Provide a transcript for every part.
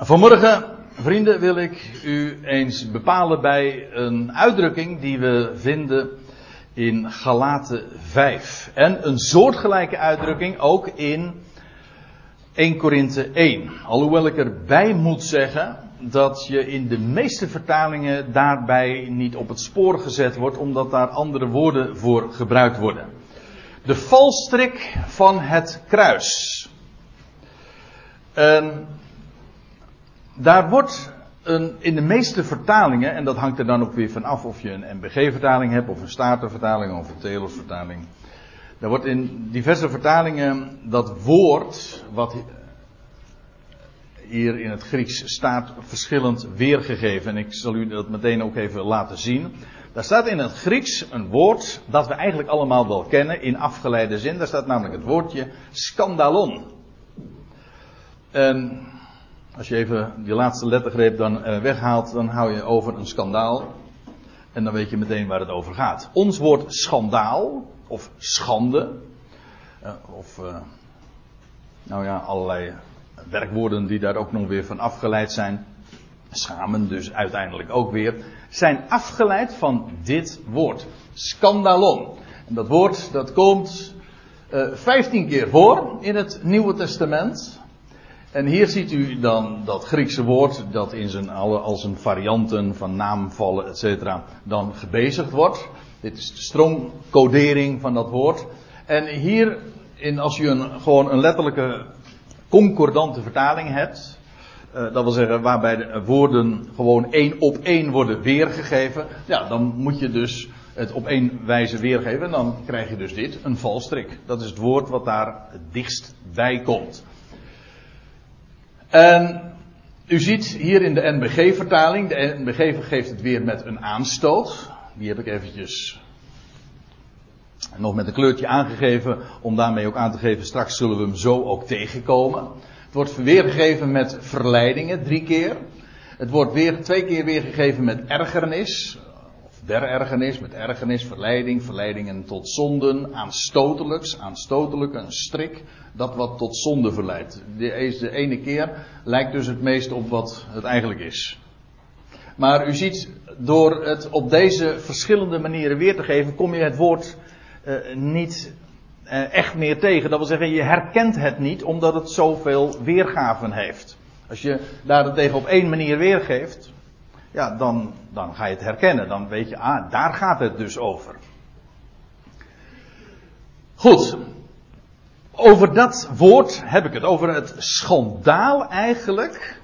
Vanmorgen, vrienden, wil ik u eens bepalen bij een uitdrukking die we vinden in Galaten 5. En een soortgelijke uitdrukking ook in 1 Korinthe 1. Alhoewel ik erbij moet zeggen dat je in de meeste vertalingen daarbij niet op het spoor gezet wordt, omdat daar andere woorden voor gebruikt worden. De valstrik van het kruis. En daar wordt een, in de meeste vertalingen, en dat hangt er dan ook weer van af of je een MBG-vertaling hebt, of een Statenvertaling, of een Telos-vertaling. Daar wordt in diverse vertalingen dat woord, wat hier in het Grieks staat, verschillend weergegeven. En ik zal u dat meteen ook even laten zien. Daar staat in het Grieks een woord dat we eigenlijk allemaal wel kennen in afgeleide zin. Daar staat namelijk het woordje skandalon. En als je even die laatste lettergreep dan uh, weghaalt, dan hou je over een schandaal. En dan weet je meteen waar het over gaat. Ons woord schandaal, of schande, uh, of uh, nou ja, allerlei werkwoorden die daar ook nog weer van afgeleid zijn. Schamen dus uiteindelijk ook weer. Zijn afgeleid van dit woord. Scandalon. En dat woord dat komt vijftien keer voor in het Nieuwe Testament. En hier ziet u dan dat Griekse woord dat in zijn alle, als een varianten van naamvallen, etc. dan gebezigd wordt. Dit is de stroomcodering van dat woord. En hier, in, als je een, gewoon een letterlijke concordante vertaling hebt, uh, dat wil zeggen waarbij de woorden gewoon één op één worden weergegeven, ja, dan moet je dus het op één wijze weergeven en dan krijg je dus dit, een valstrik. Dat is het woord wat daar het dichtst bij komt. En u ziet hier in de NBG-vertaling, de NBG geeft het weer met een aanstoot. Die heb ik eventjes nog met een kleurtje aangegeven, om daarmee ook aan te geven, straks zullen we hem zo ook tegenkomen. Het wordt weergegeven met verleidingen, drie keer. Het wordt weer, twee keer weergegeven met ergernis, der ergernis, met ergernis, verleiding, verleidingen tot zonden, aanstotelijks, aanstotelijk, een strik, dat wat tot zonde verleidt. De, de ene keer lijkt dus het meest op wat het eigenlijk is. Maar u ziet, door het op deze verschillende manieren weer te geven, kom je het woord uh, niet uh, echt meer tegen. Dat wil zeggen, je herkent het niet omdat het zoveel weergaven heeft. Als je daar tegen op één manier weergeeft, ja, dan, dan ga je het herkennen. Dan weet je, ah, daar gaat het dus over. Goed. Over dat woord heb ik het. Over het schandaal eigenlijk.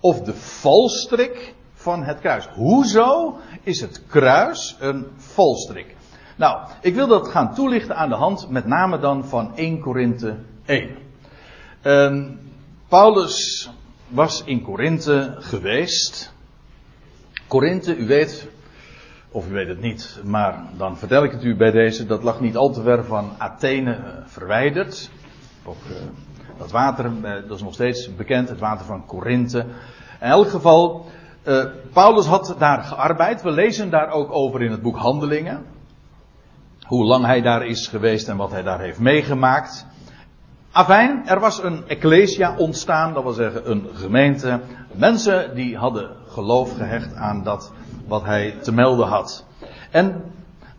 Of de valstrik van het kruis. Hoezo is het kruis een valstrik? Nou, ik wil dat gaan toelichten aan de hand, met name dan van 1 Korinthe 1. Um, Paulus was in Korinthe geweest. Korinthe, u weet, of u weet het niet, maar dan vertel ik het u bij deze, dat lag niet al te ver van Athene eh, verwijderd. Ook, uh, dat water, uh, dat is nog steeds bekend, het water van Korinthe. In elk geval, Paulus had daar gearbeid. We lezen daar ook over in het boek Handelingen. Hoe lang hij daar is geweest en wat hij daar heeft meegemaakt. Afijn, er was een ecclesia ontstaan, dat wil zeggen een gemeente. Mensen die hadden geloof gehecht aan dat wat hij te melden had. En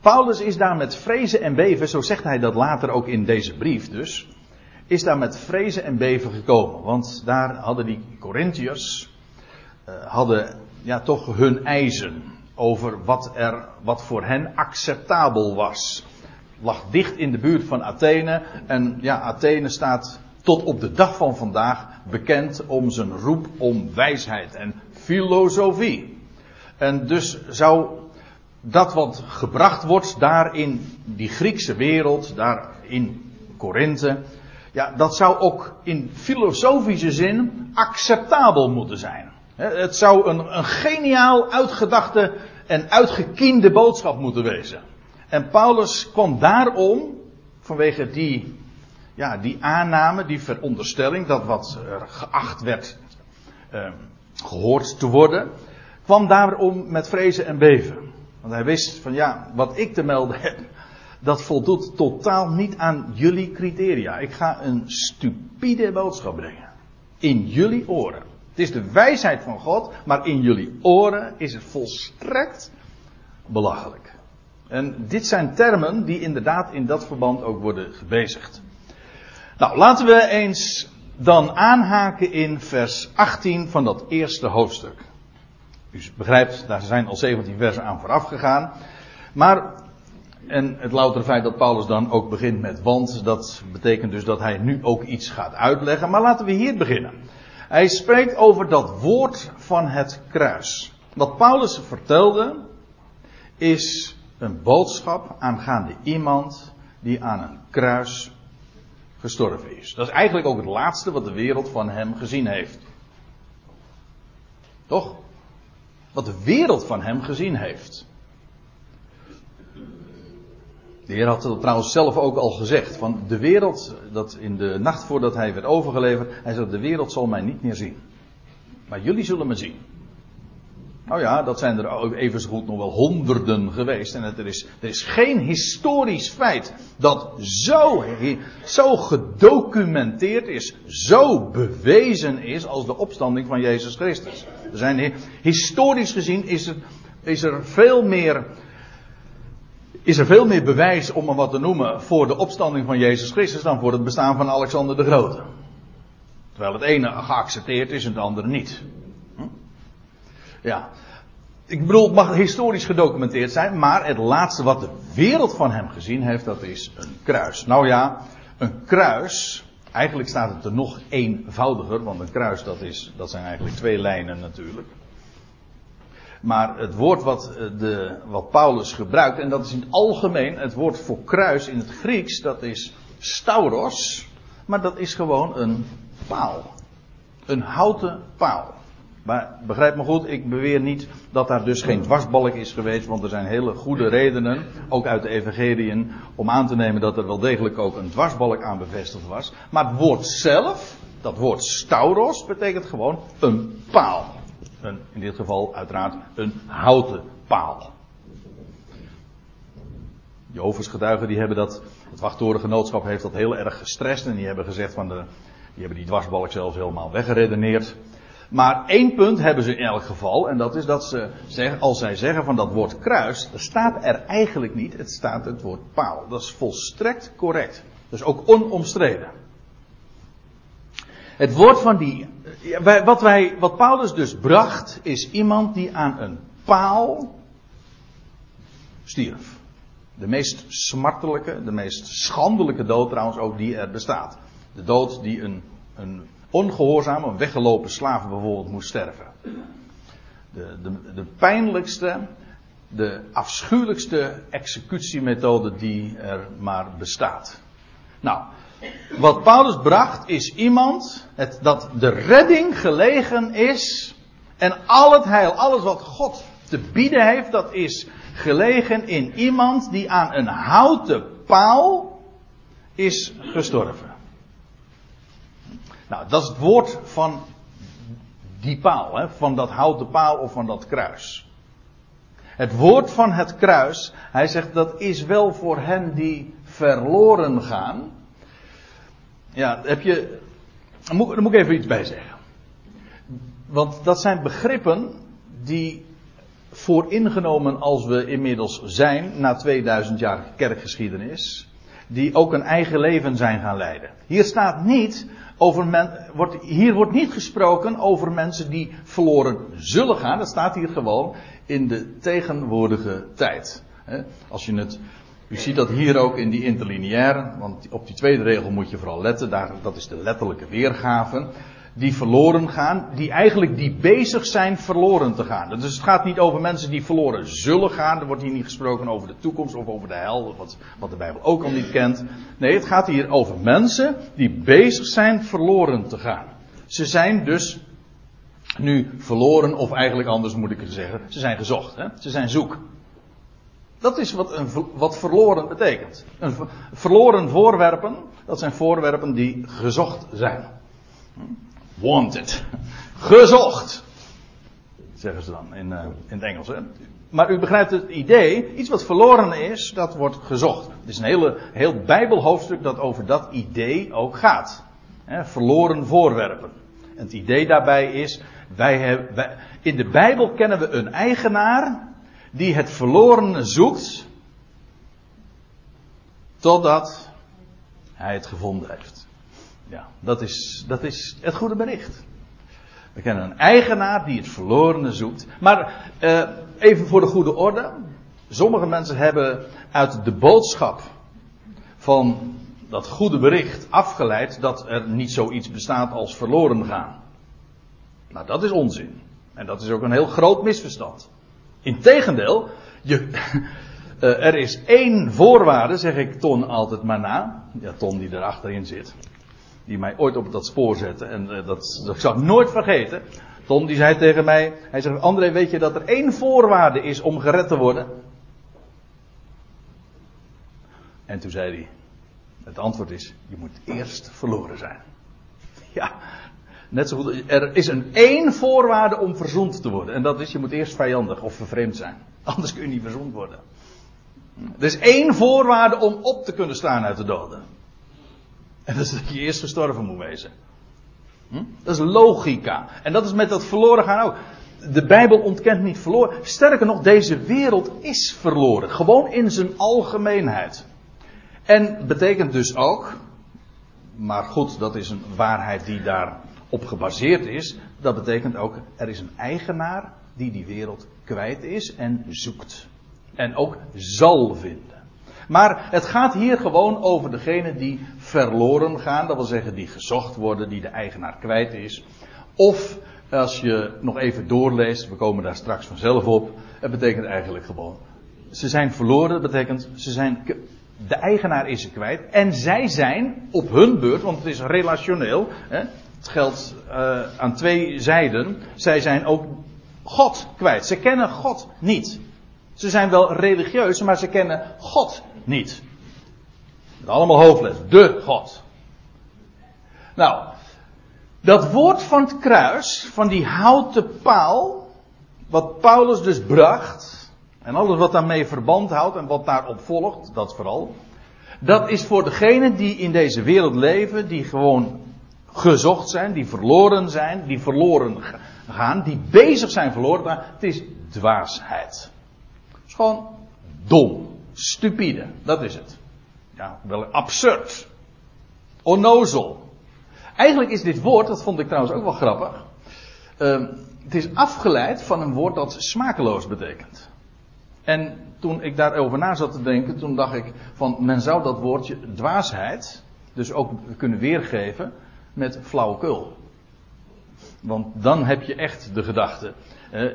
Paulus is daar met vrezen en beven, zo zegt hij dat later ook in deze brief dus, is daar met vrezen en beven gekomen. Want daar hadden die Corinthiërs, uh, hadden ja toch hun eisen over wat er, wat voor hen acceptabel was. Lag dicht in de buurt van Athene en ja, Athene staat tot op de dag van vandaag bekend om zijn roep om wijsheid en filosofie. En dus zou dat wat gebracht wordt daar in die Griekse wereld, daar in Korinthe, ja, dat zou ook in filosofische zin acceptabel moeten zijn. Het zou een, een geniaal uitgedachte en uitgekiende boodschap moeten wezen. En Paulus kwam daarom, vanwege die, ja, die aanname, die veronderstelling, dat wat er geacht werd eh, gehoord te worden, kwam daarom met vrezen en beven. Want hij wist van ja, wat ik te melden heb, dat voldoet totaal niet aan jullie criteria. Ik ga een stupide boodschap brengen. In jullie oren. Het is de wijsheid van God, maar in jullie oren is het volstrekt belachelijk. En dit zijn termen die inderdaad in dat verband ook worden gebezigd. Nou, laten we eens dan aanhaken in vers 18 van dat eerste hoofdstuk. U begrijpt, daar zijn al 17 versen aan vooraf gegaan. Maar, en het loutere feit dat Paulus dan ook begint met want, dat betekent dus dat hij nu ook iets gaat uitleggen. Maar laten we hier beginnen. Hij spreekt over dat woord van het kruis. Wat Paulus vertelde, is een boodschap aangaande iemand die aan een kruis gestorven is. Dat is eigenlijk ook het laatste wat de wereld van hem gezien heeft. Toch? Wat de wereld van hem gezien heeft. De Heer had het trouwens zelf ook al gezegd. Van de wereld, dat in de nacht voordat hij werd overgeleverd. Hij zei: De wereld zal mij niet meer zien. Maar jullie zullen me zien. Nou ja, dat zijn er even zo goed nog wel honderden geweest. En er is, er is geen historisch feit dat zo, zo gedocumenteerd is, zo bewezen is als de opstanding van Jezus Christus. Er zijn, historisch gezien is is er veel meer is er veel meer bewijs, om maar wat te noemen, voor de opstanding van Jezus Christus dan voor het bestaan van Alexander de Grote. Terwijl het ene geaccepteerd is en het andere niet. Ja. Ik bedoel, het mag historisch gedocumenteerd zijn, maar het laatste wat de wereld van hem gezien heeft, dat is een kruis. Nou ja, een kruis, eigenlijk staat het er nog eenvoudiger, want een kruis dat, is, dat zijn eigenlijk twee lijnen natuurlijk. Maar het woord wat, eh, de, wat Paulus gebruikt, en dat is in het algemeen het woord voor kruis in het Grieks, dat is stauros, maar dat is gewoon een paal. Een houten paal. Maar begrijp me goed, ik beweer niet dat daar dus geen dwarsbalk is geweest, want er zijn hele goede redenen, ook uit de evangeliën, om aan te nemen dat er wel degelijk ook een dwarsbalk aan bevestigd was. Maar het woord zelf, dat woord stauros, betekent gewoon een paal. Een, in dit geval uiteraard een houten paal. Jehovah's getuigen die hebben dat, het wachttorengenootschap heeft dat heel erg gestrest en die hebben gezegd van de, die hebben die dwarsbalk zelfs helemaal weggeredeneerd. Maar één punt hebben ze in elk geval. En dat is dat ze zeggen, als zij zeggen van dat woord kruis. Staat er eigenlijk niet. Het staat het woord paal. Dat is volstrekt correct. Dus ook onomstreden. Het woord van die. Wat, wij, wat Paulus dus bracht. Is iemand die aan een paal. stierf. De meest smartelijke. De meest schandelijke dood trouwens ook die er bestaat. De dood die een, een ongehoorzaam, een weggelopen slaaf bijvoorbeeld moest sterven. De, de, de pijnlijkste, de afschuwelijkste executiemethode die er maar bestaat. Nou, wat Paulus bracht is iemand het, dat de redding gelegen is en al het heil, alles wat God te bieden heeft, dat is gelegen in iemand die aan een houten paal is gestorven. Nou, dat is het woord van die paal, hè, van dat houten paal of van dat kruis. Het woord van het kruis, hij zegt dat is wel voor hen die verloren gaan. Ja, heb je. Daar moet, ik even iets bij zeggen. Want dat zijn begrippen die vooringenomen als we inmiddels zijn, na 2000 jaar kerkgeschiedenis, die ook een eigen leven zijn gaan leiden. Hier staat niet over men, wordt, hier wordt niet gesproken over mensen die verloren zullen gaan. Dat staat hier gewoon in de tegenwoordige tijd. Als je het, u ziet dat hier ook in die interlineaire, want op die tweede regel moet je vooral letten. Daar, dat is de letterlijke weergave die verloren gaan, die eigenlijk die bezig zijn verloren te gaan. Dus het gaat niet over mensen die verloren zullen gaan. Er wordt hier niet gesproken over de toekomst of over de hel, wat, wat de Bijbel ook al niet kent. Nee, het gaat hier over mensen die bezig zijn verloren te gaan. Ze zijn dus nu verloren, of eigenlijk anders moet ik het zeggen, ze zijn gezocht. Hè? Ze zijn zoek. Dat is wat, een, wat verloren betekent. Een verloren voorwerpen, dat zijn voorwerpen die gezocht zijn. Wanted. Gezocht. Zeggen ze dan in, uh, in het Engels. Hè? Maar u begrijpt het idee. Iets wat verloren is, dat wordt gezocht. Het is een hele, heel bijbelhoofdstuk dat over dat idee ook gaat. Hè? Verloren voorwerpen. Het idee daarbij is, wij hebben, in de Bijbel kennen we een eigenaar die het verlorene zoekt totdat hij het gevonden heeft. Ja, dat is, dat is het goede bericht. We kennen een eigenaar die het verlorene zoekt. Maar uh, even voor de goede orde. Sommige mensen hebben uit de boodschap van dat goede bericht afgeleid dat er niet zoiets bestaat als verloren gaan. Nou, dat is onzin. En dat is ook een heel groot misverstand. Integendeel, je, uh, er is één voorwaarde, zeg ik Ton altijd maar na. Ja, Ton die er achterin zit. Die mij ooit op dat spoor zette. En uh, dat, dat zal ik nooit vergeten. Ton die zei tegen mij. Hij zegt, André weet je dat er één voorwaarde is om gered te worden? En toen zei hij. Het antwoord is, je moet eerst verloren zijn. Ja, net zo goed. Er is een één voorwaarde om verzoend te worden. En dat is, je moet eerst vijandig of vervreemd zijn. Anders kun je niet verzoend worden. Er is één voorwaarde om op te kunnen staan uit de doden. En dat is dat je eerst gestorven moet wezen. Hm? Dat is logica. En dat is met dat verloren gaan ook. De Bijbel ontkent niet verloren. Sterker nog, deze wereld is verloren. Gewoon in zijn algemeenheid. En betekent dus ook, maar goed, dat is een waarheid die daarop gebaseerd is. Dat betekent ook, er is een eigenaar die die wereld kwijt is en zoekt. En ook zal vinden. Maar het gaat hier gewoon over degenen die verloren gaan. Dat wil zeggen die gezocht worden, die de eigenaar kwijt is. Of als je nog even doorleest, we komen daar straks vanzelf op. Het betekent eigenlijk gewoon. Ze zijn verloren, dat betekent ze zijn. De eigenaar is ze kwijt. En zij zijn op hun beurt, want het is relationeel. Hè, het geldt uh, aan twee zijden. Zij zijn ook God kwijt. Ze kennen God niet. Ze zijn wel religieus, maar ze kennen God niet. Met allemaal hoofdletters. De God. Nou, dat woord van het kruis, van die houten paal, wat Paulus dus bracht, en alles wat daarmee verband houdt en wat daarop volgt, dat vooral, dat is voor degenen die in deze wereld leven, die gewoon gezocht zijn, die verloren zijn, die verloren gaan, die bezig zijn verloren gaan. Het is dwaasheid. Gewoon dom, stupide, dat is het. Ja, wel absurd. Onnozel. Eigenlijk is dit woord, dat vond ik trouwens ook wel grappig. Uh, het is afgeleid van een woord dat smakeloos betekent. En toen ik daarover na zat te denken, toen dacht ik van men zou dat woordje dwaasheid dus ook kunnen weergeven met flauwekul. Want dan heb je echt de gedachte.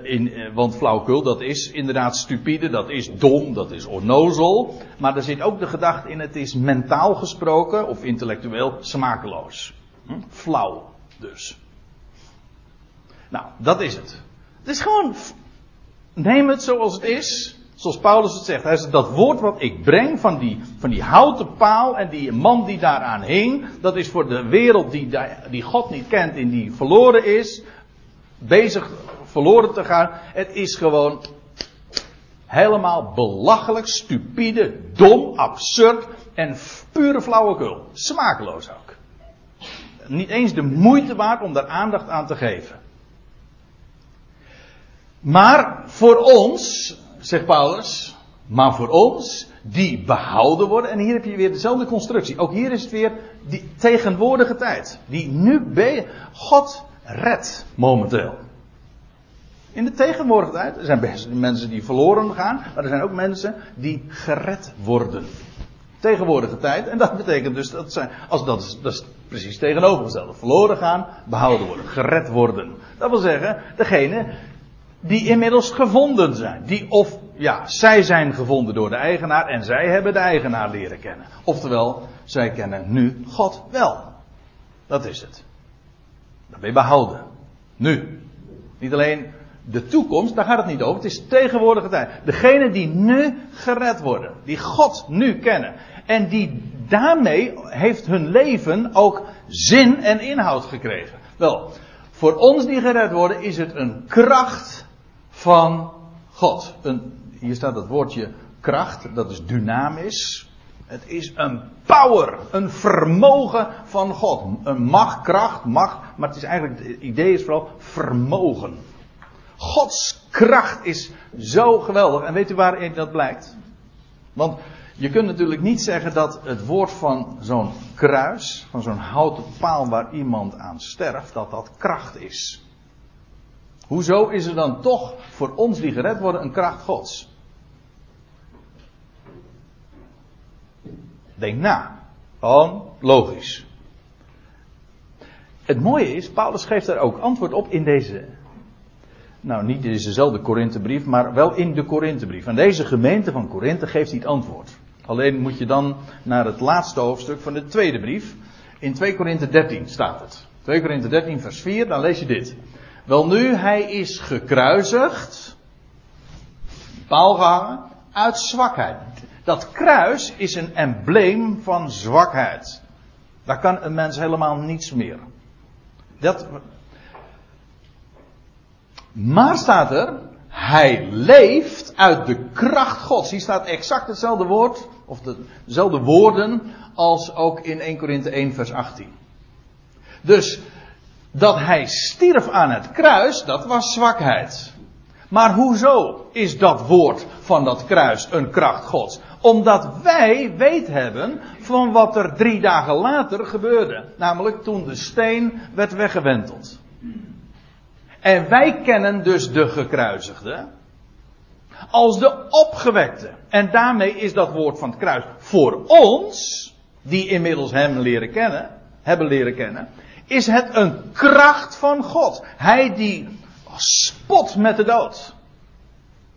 In, uh, want flauwekul, dat is inderdaad stupide, dat is dom, dat is onnozel. Maar er zit ook de gedachte in, het is mentaal gesproken of intellectueel smakeloos. Hm? Flauw dus. Nou, dat is het. Het is gewoon, neem het zoals het is. Zoals Paulus het zegt. Hij zegt, dat woord wat ik breng van die, van die houten paal en die man die daaraan hing. Dat is voor de wereld die, die God niet kent en die verloren is. Bezig verloren te gaan. Het is gewoon helemaal belachelijk, stupide, dom, absurd en pure flauwekul. Smakeloos ook. Niet eens de moeite waard om daar aandacht aan te geven. Maar voor ons, zegt Paulus, maar voor ons die behouden worden. En hier heb je weer dezelfde constructie. Ook hier is het weer die tegenwoordige tijd. Die nu bij God redt momenteel. In de tegenwoordige tijd er zijn best mensen die verloren gaan, maar er zijn ook mensen die gered worden. Tegenwoordige tijd, en dat betekent dus dat zijn, als dat is, dat is precies tegenovergestelde. Verloren gaan, behouden worden, gered worden. Dat wil zeggen, degene die inmiddels gevonden zijn. Die of, ja, zij zijn gevonden door de eigenaar en zij hebben de eigenaar leren kennen. Oftewel, zij kennen nu God wel. Dat is het. Dan ben je behouden. Nu. Niet alleen de toekomst, daar gaat het niet over. Het is tegenwoordige tijd. Degene die nu gered worden. Die God nu kennen. En die daarmee heeft hun leven ook zin en inhoud gekregen. Wel, voor ons die gered worden is het een kracht van God. Een, hier staat het woordje kracht, dat is dynamisch. Het is een power, een vermogen van God. Een macht, kracht, macht, maar het is eigenlijk, het idee is vooral vermogen. Gods kracht is zo geweldig. En weet u waarin dat blijkt? Want je kunt natuurlijk niet zeggen dat het woord van zo'n kruis, van zo'n houten paal waar iemand aan sterft, dat dat kracht is. Hoezo is er dan toch voor ons die gered worden een kracht Gods? Denk na. Gewoon logisch. Het mooie is, Paulus geeft daar ook antwoord op in deze. Nou, niet in dezezelfde Korinthebrief, maar wel in de Korinthebrief. En deze gemeente van Korinthe geeft hij het antwoord. Alleen moet je dan naar het laatste hoofdstuk van de tweede brief. In 2 Korinthe 13 staat het. 2 Korinthe 13 vers 4, dan lees je dit. Wel nu, hij is gekruisigd, paal gehangen, uit zwakheid. Dat kruis is een embleem van zwakheid. Daar kan een mens helemaal niets meer. Dat... Maar staat er, hij leeft uit de kracht Gods. Hier staat exact hetzelfde woord, of dezelfde woorden, als ook in 1 Korinthe 1 vers 18. Dus, dat hij stierf aan het kruis, dat was zwakheid. Maar hoezo is dat woord van dat kruis een kracht Gods? Omdat wij weet hebben van wat er drie dagen later gebeurde. Namelijk toen de steen werd weggewenteld. En wij kennen dus de gekruisigde als de opgewekte. En daarmee is dat woord van het kruis voor ons, die inmiddels hem leren kennen, hebben leren kennen, is het een kracht van God. Hij die spot met de dood.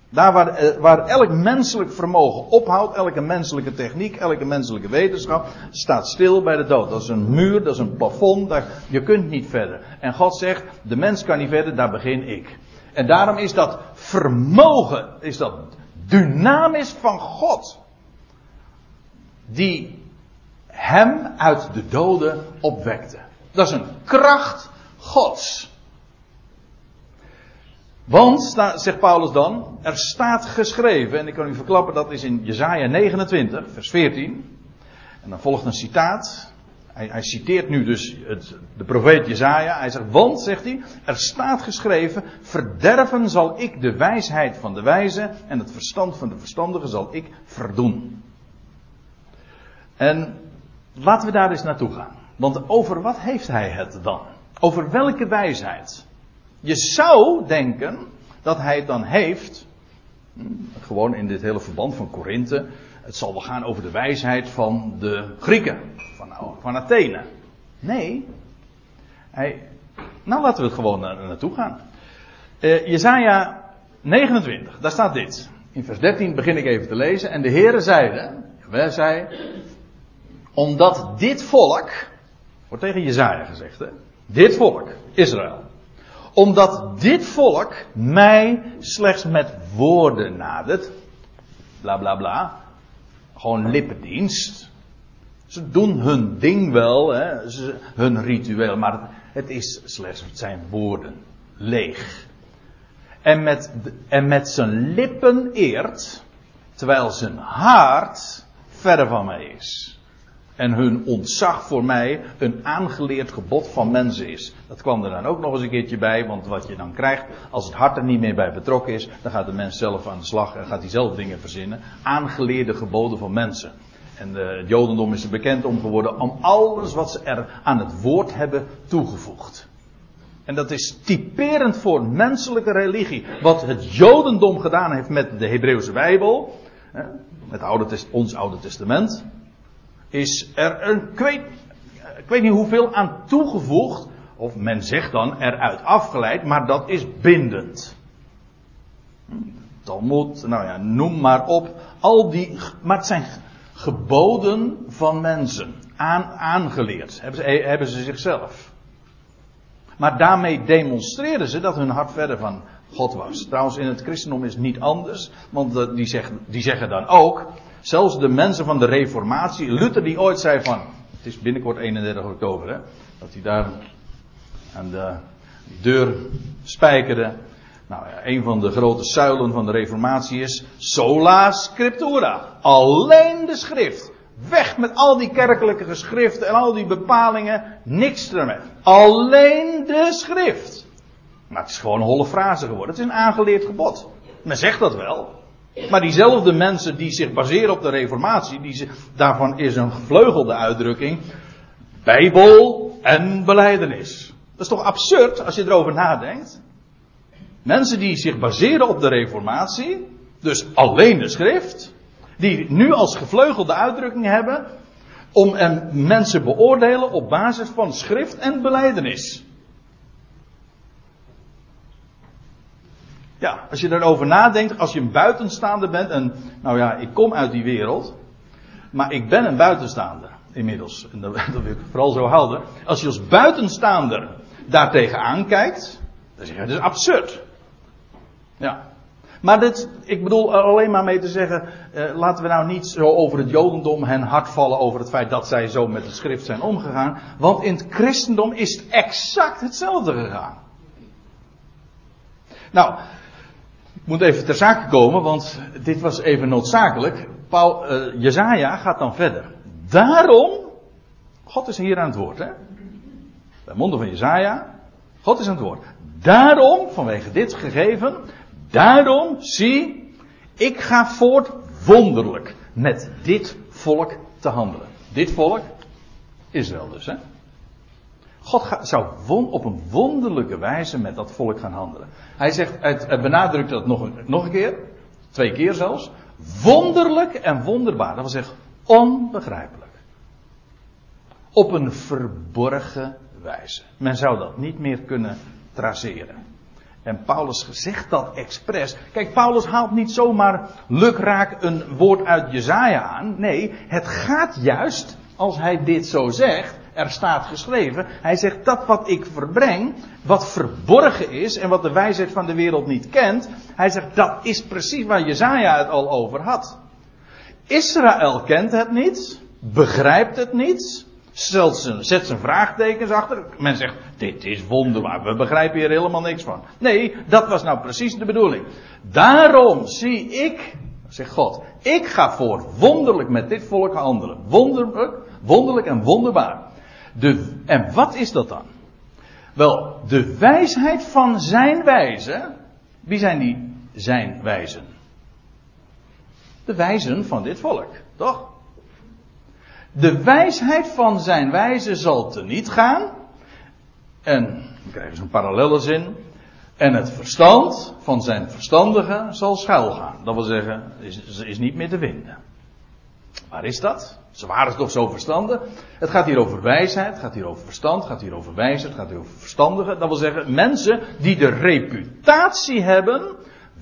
Daar waar, eh, waar elk menselijk vermogen ophoudt, elke menselijke techniek, elke menselijke wetenschap, staat stil bij de dood. Dat is een muur, dat is een plafond, daar, je kunt niet verder. En God zegt, de mens kan niet verder, daar begin ik. En daarom is dat vermogen, is dat dynamisch van God, die hem uit de doden opwekte. Dat is een kracht Gods. Want, zegt Paulus dan, er staat geschreven, en ik kan u verklappen, dat is in Jezaja 29, vers 14. En dan volgt een citaat. Hij, hij citeert nu dus het, de profeet Jezaja. Hij zegt, want, zegt hij, er staat geschreven, verderven zal ik de wijsheid van de wijze en het verstand van de verstandige zal ik verdoen. En laten we daar eens naartoe gaan. Want over wat heeft hij het dan? Over welke wijsheid? Je zou denken dat hij het dan heeft, hm, gewoon in dit hele verband van Korinthe, het zal wel gaan over de wijsheid van de Grieken, van, van Athene. Nee, hij, nou laten we het gewoon naar, naartoe gaan. Uh, Jezaja 29, daar staat dit. In vers 13 begin ik even te lezen. En de Heere zeide, wij zei, omdat dit volk, wordt tegen Jezaja gezegd hè, dit volk, Israël, omdat dit volk mij slechts met woorden nadert. Bla bla bla. Gewoon lippendienst. Ze doen hun ding wel, hè, hun ritueel, maar het is slechts, het zijn woorden. Leeg. En met, en met zijn lippen eert, terwijl zijn hart verre van mij is en hun ontzag voor mij een aangeleerd gebod van mensen is. Dat kwam er dan ook nog eens een keertje bij, want wat je dan krijgt, als het hart er niet meer bij betrokken is, dan gaat de mens zelf aan de slag en gaat hij zelf dingen verzinnen. Aangeleerde geboden van mensen. En de, het Jodendom is er bekend om geworden om alles wat ze er aan het woord hebben toegevoegd. En dat is typerend voor menselijke religie. Wat het Jodendom gedaan heeft met de Hebreeuwse Bijbel, met oude, ons Oude Testament, is er een, ik weet, ik weet niet hoeveel aan toegevoegd, of men zegt dan eruit afgeleid, maar dat is bindend. Talmud, nou ja, noem maar op. Al die, maar het zijn geboden van mensen. Aan, aangeleerd. Hebben ze, hebben ze zichzelf. Maar daarmee demonstreren ze dat hun hart verder van God was. Trouwens, in het christendom is niet anders. Want die zeggen, die zeggen dan ook. Zelfs de mensen van de Reformatie, Luther die ooit zei van, het is binnenkort 31 oktober, hè, dat hij daar aan de deur spijkerde. Nou ja, een van de grote zuilen van de Reformatie is sola scriptura. Alleen de schrift. Weg met al die kerkelijke geschriften en al die bepalingen. Niks ermee. Alleen de schrift. Maar het is gewoon een holle frase geworden. Het is een aangeleerd gebod. Men zegt dat wel. Maar diezelfde mensen die zich baseren op de reformatie, die daarvan is een gevleugelde uitdrukking. Bijbel en beleidenis. Dat is toch absurd als je erover nadenkt? Mensen die zich baseren op de reformatie, dus alleen de schrift, die nu als gevleugelde uitdrukking hebben om mensen beoordelen op basis van schrift en beleidenis. Ja, als je erover nadenkt, als je een buitenstaander bent, en nou ja, ik kom uit die wereld, maar ik ben een buitenstaander inmiddels. En dat, wil ik vooral zo houden. Als je als buitenstaander daartegen aankijkt, dan zeg je, dat is absurd. Ja. Maar dit, ik bedoel alleen maar mee te zeggen, eh, laten we nou niet zo over het Jodendom hen hard vallen over het feit dat zij zo met de schrift zijn omgegaan. Want in het christendom is het exact hetzelfde gegaan. Nou, moet even ter zake komen, want dit was even noodzakelijk. Paul, uh, Jezaja gaat dan verder. Daarom, God is hier aan het woord, hè? Bij monden van Jezaja, God is aan het woord. Daarom, vanwege dit gegeven, Daarom, zie, ik ga voort wonderlijk met dit volk te handelen. Dit volk, Israël dus, hè. God zou op een wonderlijke wijze met dat volk gaan handelen. Hij zegt, het, benadrukt dat nog, nog een keer, twee keer zelfs. Wonderlijk en wonderbaar. Dat wil zeggen, onbegrijpelijk. Op een verborgen wijze. Men zou dat niet meer kunnen traceren. En Paulus zegt dat expres. Kijk, Paulus haalt niet zomaar lukraak een woord uit Jezaja aan. Nee, het gaat juist, als hij dit zo zegt, er staat geschreven. Hij zegt dat wat ik verbreng, wat verborgen is en wat de wijsheid van de wereld niet kent. Hij zegt dat is precies waar Jezaja het al over had. Israël kent het niet, begrijpt het niet, zijn, zet zijn vraagtekens achter. Men zegt, dit is wonderbaar, we begrijpen hier helemaal niks van. Nee, dat was nou precies de bedoeling. Daarom zie ik, zegt God, ik ga voor wonderlijk met dit volk handelen. Wonderlijk, wonderlijk en wonderbaar. En wat is dat dan? Wel, de wijsheid van zijn wijze. Wie zijn die zijn wijzen? De wijzen van dit volk, toch? De wijsheid van zijn wijze zal teniet gaan. En dan krijgen ze een parallelle zin. En het verstand van zijn verstandigen zal schuil gaan. Dat wil zeggen, is, is niet meer te vinden. Waar is dat? Ze waren toch zo verstandig? Het gaat hier over wijsheid, het gaat hier over verstand, het gaat hier over wijsheid, het gaat hier over verstandigen. Dat wil zeggen, mensen die de reputatie hebben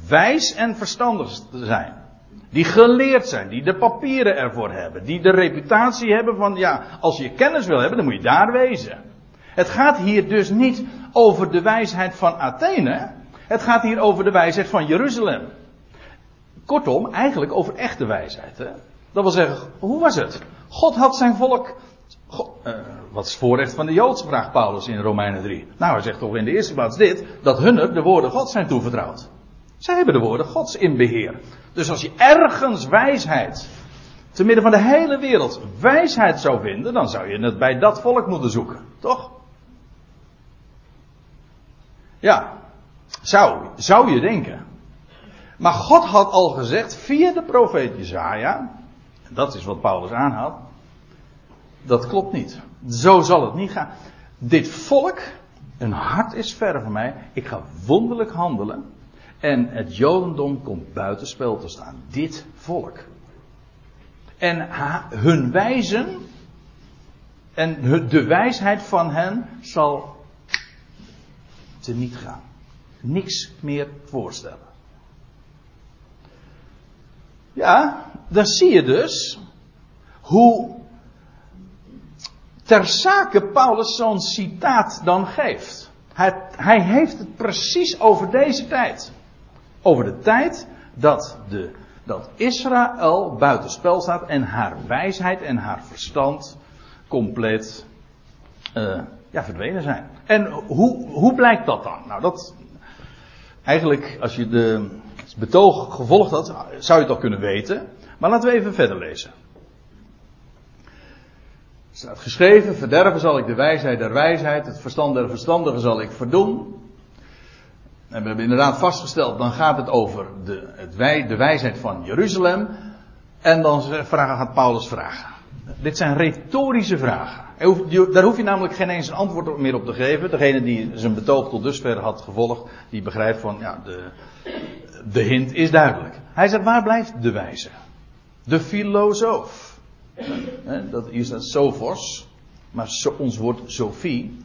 wijs en verstandig te zijn. Die geleerd zijn, die de papieren ervoor hebben, die de reputatie hebben van ja, als je kennis wil hebben, dan moet je daar wezen. Het gaat hier dus niet over de wijsheid van Athene, het gaat hier over de wijsheid van Jeruzalem. Kortom, eigenlijk over echte wijsheid. Hè? Dat wil zeggen, hoe was het? God had zijn volk. Uh, wat is voorrecht van de Joods, vraagt Paulus in Romeinen 3. Nou, hij zegt toch in de eerste plaats dit: dat hun de woorden God zijn toevertrouwd. Zij hebben de woorden Gods in beheer. Dus als je ergens wijsheid, te midden van de hele wereld, wijsheid zou vinden, dan zou je het bij dat volk moeten zoeken. Toch? Ja, zou, zou je denken. Maar God had al gezegd via de profeet Jezaja, dat is wat Paulus aanhaalt, dat klopt niet. Zo zal het niet gaan. Dit volk, een hart is ver van mij, ik ga wonderlijk handelen. En het Jodendom komt buitenspel te staan. Dit volk. En hun wijzen. En de wijsheid van hen zal te niet gaan. Niks meer voorstellen. Ja, dan zie je dus hoe ter zake Paulus zo'n citaat dan geeft. Hij, hij heeft het precies over deze tijd. Over de tijd dat, de, dat Israël buitenspel staat en haar wijsheid en haar verstand compleet uh, ja, verdwenen zijn. En hoe, hoe blijkt dat dan? Nou, dat. Eigenlijk, als je de betoog gevolgd had, zou je het al kunnen weten. Maar laten we even verder lezen. staat geschreven, verderven zal ik de wijsheid der wijsheid, het verstand der verstandigen zal ik verdoen. En we hebben inderdaad vastgesteld, dan gaat het over de, het wij, de wijsheid van Jeruzalem. En dan vragen, gaat Paulus vragen. Dit zijn retorische vragen. Daar hoef je namelijk geen eens een antwoord meer op te geven. Degene die zijn betoog tot dusver had gevolgd, die begrijpt van, ja, de, de hint is duidelijk. Hij zegt, waar blijft de wijze? De filosoof. Dat, hier staat sophos, maar ons woord Sophie.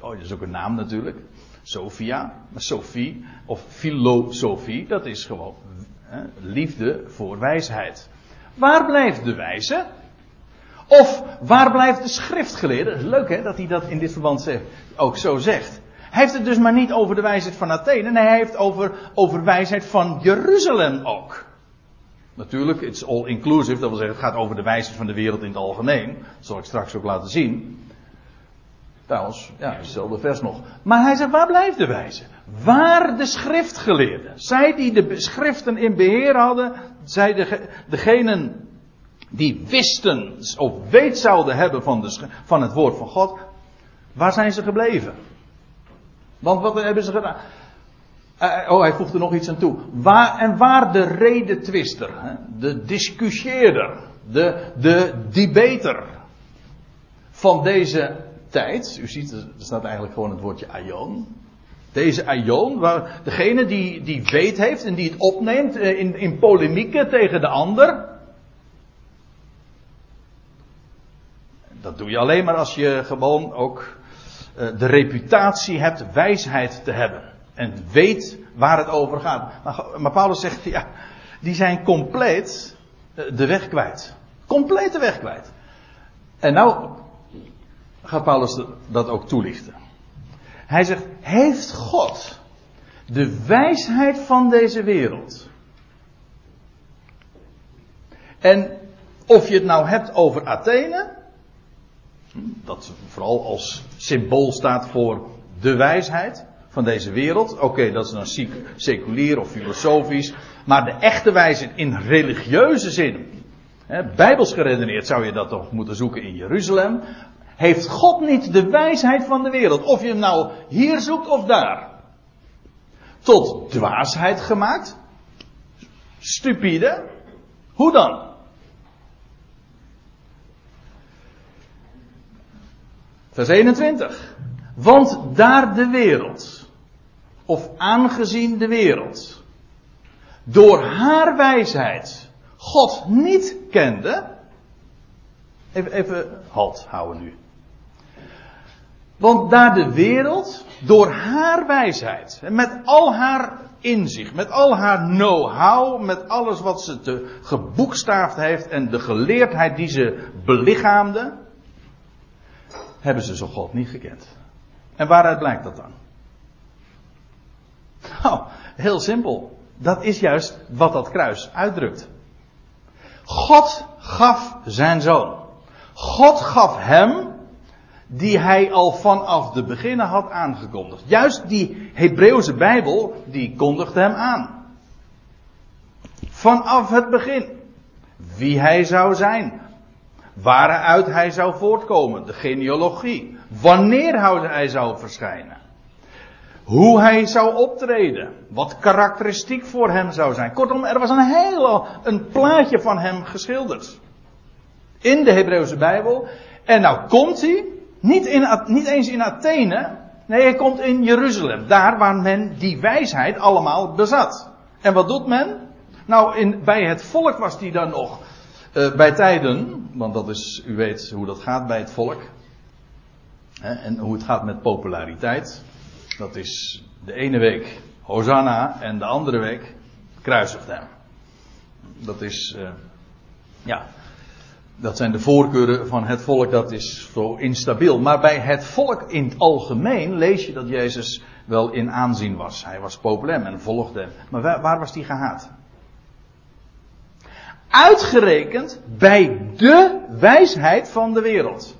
Oh, dat is ook een naam natuurlijk. Sophia, maar Sophie of filosofie, dat is gewoon hè, liefde voor wijsheid. Waar blijft de wijze? Of waar blijft de schriftgeleerde? Leuk hè, dat hij dat in dit verband zegt, ook zo zegt. Heeft het dus maar niet over de wijsheid van Athene, nee, hij heeft over, over wijsheid van Jeruzalem ook. Natuurlijk, it's all inclusive, dat wil zeggen, het gaat over de wijsheid van de wereld in het algemeen. Dat zal ik straks ook laten zien. Trouwens, ja, hetzelfde vers nog. Maar hij zegt, waar blijft de wijze? Waar de schriftgeleerden? Zij die de schriften in beheer hadden, zij de, degenen die wisten of weet zouden hebben van, de, van het woord van God, waar zijn ze gebleven? Want wat hebben ze gedaan? Uh, oh, hij voegt er nog iets aan toe. En waar de redetwister, de discussieerder, de, de debater van deze tijd. U ziet, er staat eigenlijk gewoon het woordje aion. Deze aion, waar degene die, die weet heeft en die het opneemt eh, in, in polemieken tegen de ander. Dat doe je alleen maar als je gewoon ook eh, de reputatie hebt wijsheid te hebben. En weet waar het over gaat. Maar, maar Paulus zegt, ja, die zijn compleet eh, de weg kwijt. Compleet de weg kwijt. En nou gaat Paulus dat ook toelichten. Hij zegt, heeft God de wijsheid van deze wereld? En of je het nou hebt over Athene, dat vooral als symbool staat voor de wijsheid van deze wereld. Oké, dat is dan seculier of filosofisch, maar de echte wijsheid in religieuze zin, hè, bijbels geredeneerd zou je dat toch moeten zoeken in Jeruzalem heeft God niet de wijsheid van de wereld, of je hem nou hier zoekt of daar, tot dwaasheid gemaakt? Stupide? Hoe dan? Vers 21. Want daar de wereld, of aangezien de wereld, door haar wijsheid God niet kende. Even, even halt houden nu. Want daar de wereld door haar wijsheid, met al haar inzicht, met al haar know-how, met alles wat ze te geboekstaafd heeft en de geleerdheid die ze belichaamde, hebben ze zo God niet gekend. En waaruit blijkt dat dan? Nou, heel simpel. Dat is juist wat dat kruis uitdrukt. God gaf zijn zoon. God gaf hem die hij al vanaf de beginnen had aangekondigd. Juist die Hebreeuwse Bijbel, die kondigde hem aan. Vanaf het begin. Wie hij zou zijn. Waaruit hij zou voortkomen. De genealogie. Wanneer hij zou verschijnen. Hoe hij zou optreden. Wat karakteristiek voor hem zou zijn. Kortom, er was een hele, een plaatje van hem geschilderd. In de Hebreeuwse Bijbel. En nou komt hij niet, in, niet eens in Athene. Nee, hij komt in Jeruzalem. Daar waar men die wijsheid allemaal bezat. En wat doet men? Nou, in, bij het volk was die dan nog. Uh, bij tijden, want dat is, u weet hoe dat gaat bij het volk. Hè, en hoe het gaat met populariteit. Dat is de ene week Hosanna en de andere week kruisigt hem. Dat is, uh, ja, dat zijn de voorkeuren van het volk, dat is zo instabiel. Maar bij het volk in het algemeen lees je dat Jezus wel in aanzien was. Hij was populair, men volgde hem. Maar waar, waar was hij gehaat? Uitgerekend bij de wijsheid van de wereld.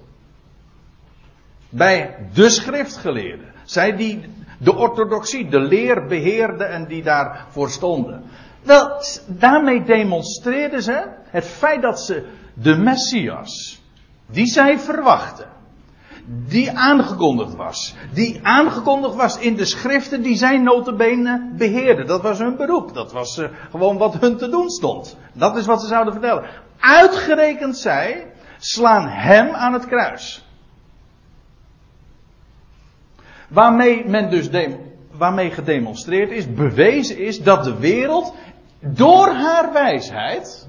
Bij de schriftgeleerden. Zij die de orthodoxie, de leer beheerden en die daarvoor stonden. Wel, daarmee demonstreerden ze het feit dat ze de Messias, die zij verwachten, die aangekondigd was, die aangekondigd was in de schriften die zij notabene beheerden. Dat was hun beroep, dat was uh, gewoon wat hun te doen stond. Dat is wat ze zouden vertellen. Uitgerekend zij slaan hem aan het kruis. Waarmee men dus waarmee gedemonstreerd is, bewezen is dat de wereld door haar wijsheid,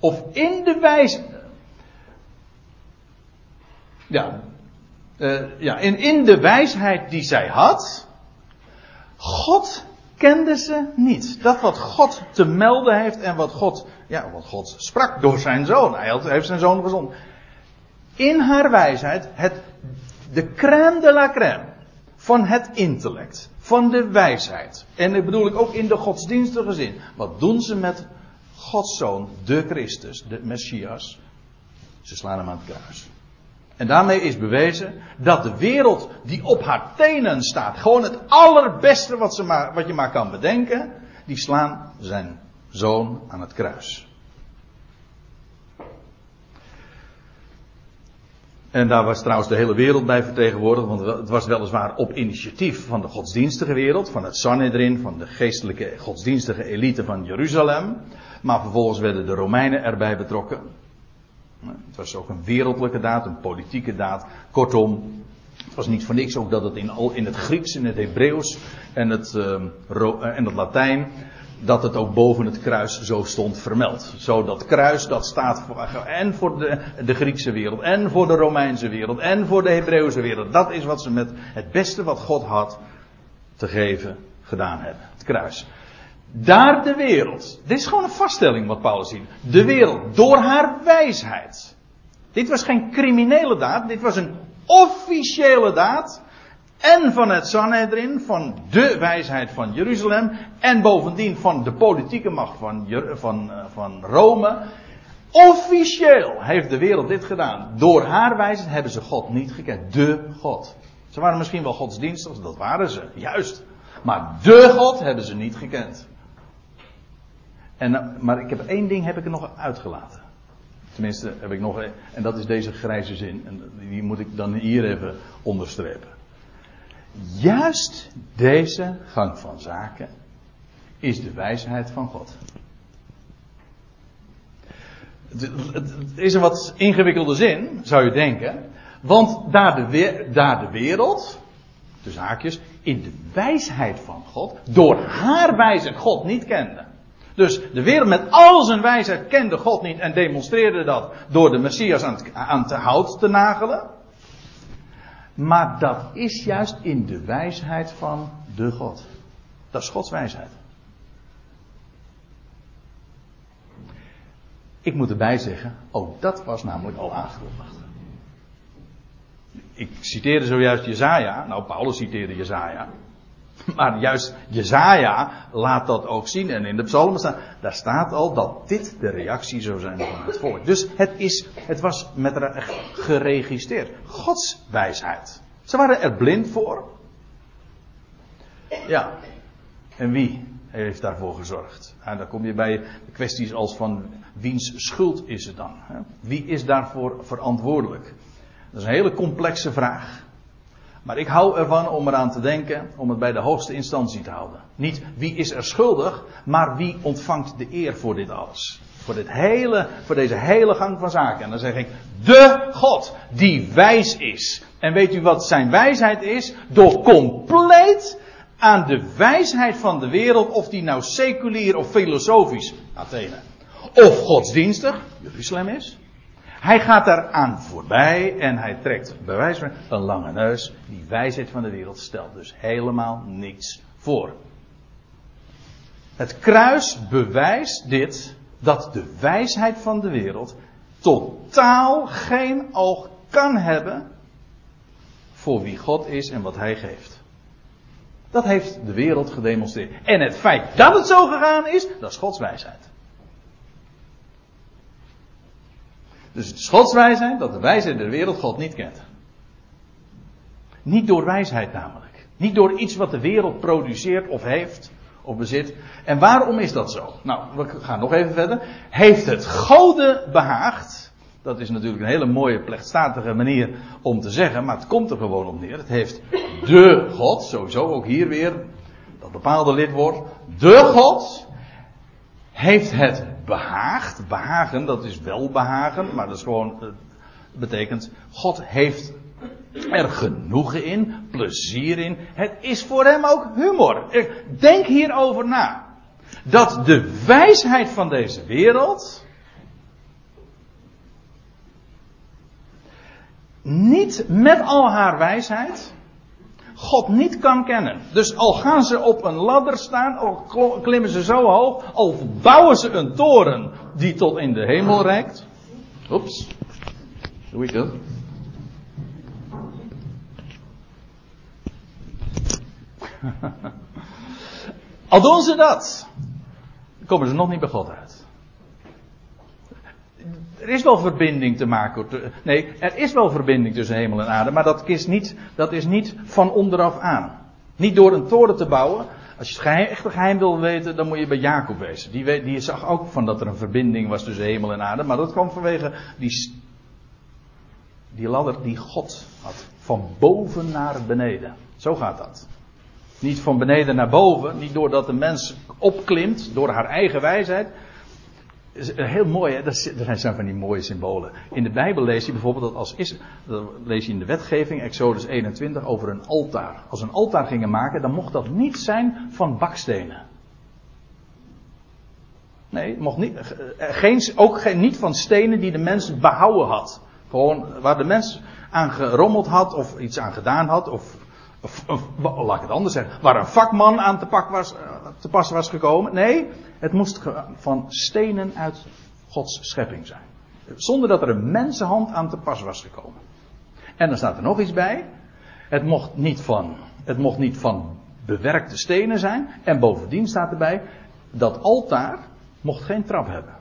of in de wijsheid, ja, uh, ja in, in de wijsheid die zij had, God kende ze niet. Dat wat God te melden heeft en wat God, ja, wat God sprak door zijn zoon. Hij heeft zijn zoon gezond. In haar wijsheid, het, de crème de la crème van het intellect, van de wijsheid. En dat bedoel ik ook in de godsdienstige zin. Wat doen ze met Gods zoon, de Christus, de Messias? Ze slaan hem aan het kruis. En daarmee is bewezen dat de wereld die op haar tenen staat, gewoon het allerbeste wat, ze maar, wat je maar kan bedenken, die slaan zijn zoon aan het kruis. En daar was trouwens de hele wereld bij vertegenwoordigd, want het was weliswaar op initiatief van de godsdienstige wereld, van het Sanhedrin, van de geestelijke godsdienstige elite van Jeruzalem. Maar vervolgens werden de Romeinen erbij betrokken. Het was ook een wereldlijke daad, een politieke daad. Kortom, het was niet voor niks ook dat het in, in het Grieks, in het Hebreeuws en het, uh, en het Latijn, dat het ook boven het kruis zo stond vermeld. Zo dat kruis, dat staat voor, en voor de, de Griekse wereld, en voor de Romeinse wereld, en voor de Hebreeuwse wereld. Dat is wat ze met het beste wat God had te geven gedaan hebben. Het kruis. Daar de wereld. Dit is gewoon een vaststelling wat Paulus ziet. De wereld, door haar wijsheid. Dit was geen criminele daad, dit was een officiële daad. En van het Sanhedrin, van de wijsheid van Jeruzalem. En bovendien van de politieke macht van, van, eh, van Rome. Officieel heeft de wereld dit gedaan. Door haar wijsheid hebben ze God niet gekend. De God. Ze waren misschien wel godsdienstig, dat waren ze, juist. Maar de God hebben ze niet gekend. En, eh, maar ik heb één ding heb ik er nog uitgelaten. Tenminste, heb ik nog. En dat is deze grijze zin. En die moet ik dan hier even onderstrepen. Juist deze gang van zaken is de wijsheid van God. Het is een wat ingewikkelde zin, zou je denken. Want daar de, daar de wereld, de zaakjes, in de wijsheid van God, door haar wijsheid God niet kende. Dus de wereld met al zijn wijsheid kende God niet en demonstreerde dat door de Messias aan het, aan hout te nagelen. Maar dat is juist in de wijsheid van de God. Dat is Gods wijsheid. Ik moet erbij zeggen, ook dat was namelijk al aangekondigd. Ik citeerde zojuist Jezaja. Nou, Paulus citeerde Jezaja. Maar juist Jezaja laat dat ook zien. En in de psalmen staat, daar staat al dat dit de reactie zou zijn van het volk. Dus het, is, het was met geregistreerd. Gods wijsheid. Ze waren er blind voor. Ja. En wie heeft daarvoor gezorgd? Nou, dan kom je bij kwesties als van wiens schuld is het dan? Wie is daarvoor verantwoordelijk? Dat is een hele complexe vraag. Maar ik hou ervan om eraan te denken, om het bij de hoogste instantie te houden. Niet wie is er schuldig, maar wie ontvangt de eer voor dit alles. Voor, dit hele, voor deze hele gang van zaken. En dan zeg ik, de God die wijs is. En weet u wat zijn wijsheid is? Door compleet aan de wijsheid van de wereld, of die nou seculier of filosofisch, Athene, of godsdienstig, Jeruzalem is. Hij gaat daar aan voorbij en hij trekt bij wijze van een lange neus. Die wijsheid van de wereld stelt dus helemaal niets voor. Het kruis bewijst dit, dat de wijsheid van de wereld totaal geen oog kan hebben voor wie God is en wat hij geeft. Dat heeft de wereld gedemonstreerd. En het feit dat het zo gegaan is, dat is Gods wijsheid. Dus het is Gods dat de wijsheid der wereld God niet kent. Niet door wijsheid namelijk. Niet door iets wat de wereld produceert of heeft of bezit. En waarom is dat zo? Nou, we gaan nog even verder. Heeft het Goden behaagd Dat is natuurlijk een hele mooie plechtstatige manier om te zeggen, maar het komt er gewoon op neer. Het heeft de God, sowieso ook hier weer, dat bepaalde lidwoord, de God heeft het behaagd. Behagen, dat is wel behagen, maar dat is gewoon, uh, betekent, God heeft er genoegen in, plezier in. Het is voor hem ook humor. Denk hierover na. Dat de wijsheid van deze wereld niet met al haar wijsheid God niet kan kennen. Dus al gaan ze op een ladder staan, al klimmen ze zo hoog, al bouwen ze een toren die tot in de hemel reikt. Oeps, doe ik dat? Al doen ze dat, komen ze nog niet bij God uit. Er is wel verbinding te maken. Nee, er is wel verbinding tussen hemel en aarde, maar dat is niet, dat is niet van onderaf aan. Niet door een toren te bouwen. Als je het geheim, echt geheim wil weten, dan moet je bij Jacob wezen. Die, die zag ook van dat er een verbinding was tussen hemel en aarde, maar dat kwam vanwege die, die ladder die God had. Van boven naar beneden. Zo gaat dat. Niet van beneden naar boven, niet doordat de mens opklimt door haar eigen wijsheid. Heel mooi, hè? dat zijn van die mooie symbolen. In de Bijbel lees je bijvoorbeeld dat als is, lees je in de wetgeving, Exodus 21, over een altaar. Als een altaar gingen maken, dan mocht dat niet zijn van bakstenen. Nee, mocht niet, eh, geen, ook geen, niet van stenen die de mens behouden had. Gewoon waar de mens aan gerommeld had of iets aan gedaan had of of, laat ik het anders zeggen. Waar een vakman aan te, pak was, eh, te pas was gekomen. Nee, het moest van stenen uit Gods schepping zijn. Zonder dat er een mensenhand aan te pas was gekomen. En dan staat er nog iets bij. Het mocht niet van, het mocht niet van bewerkte stenen zijn. En bovendien staat erbij. Dat altaar mocht geen trap hebben.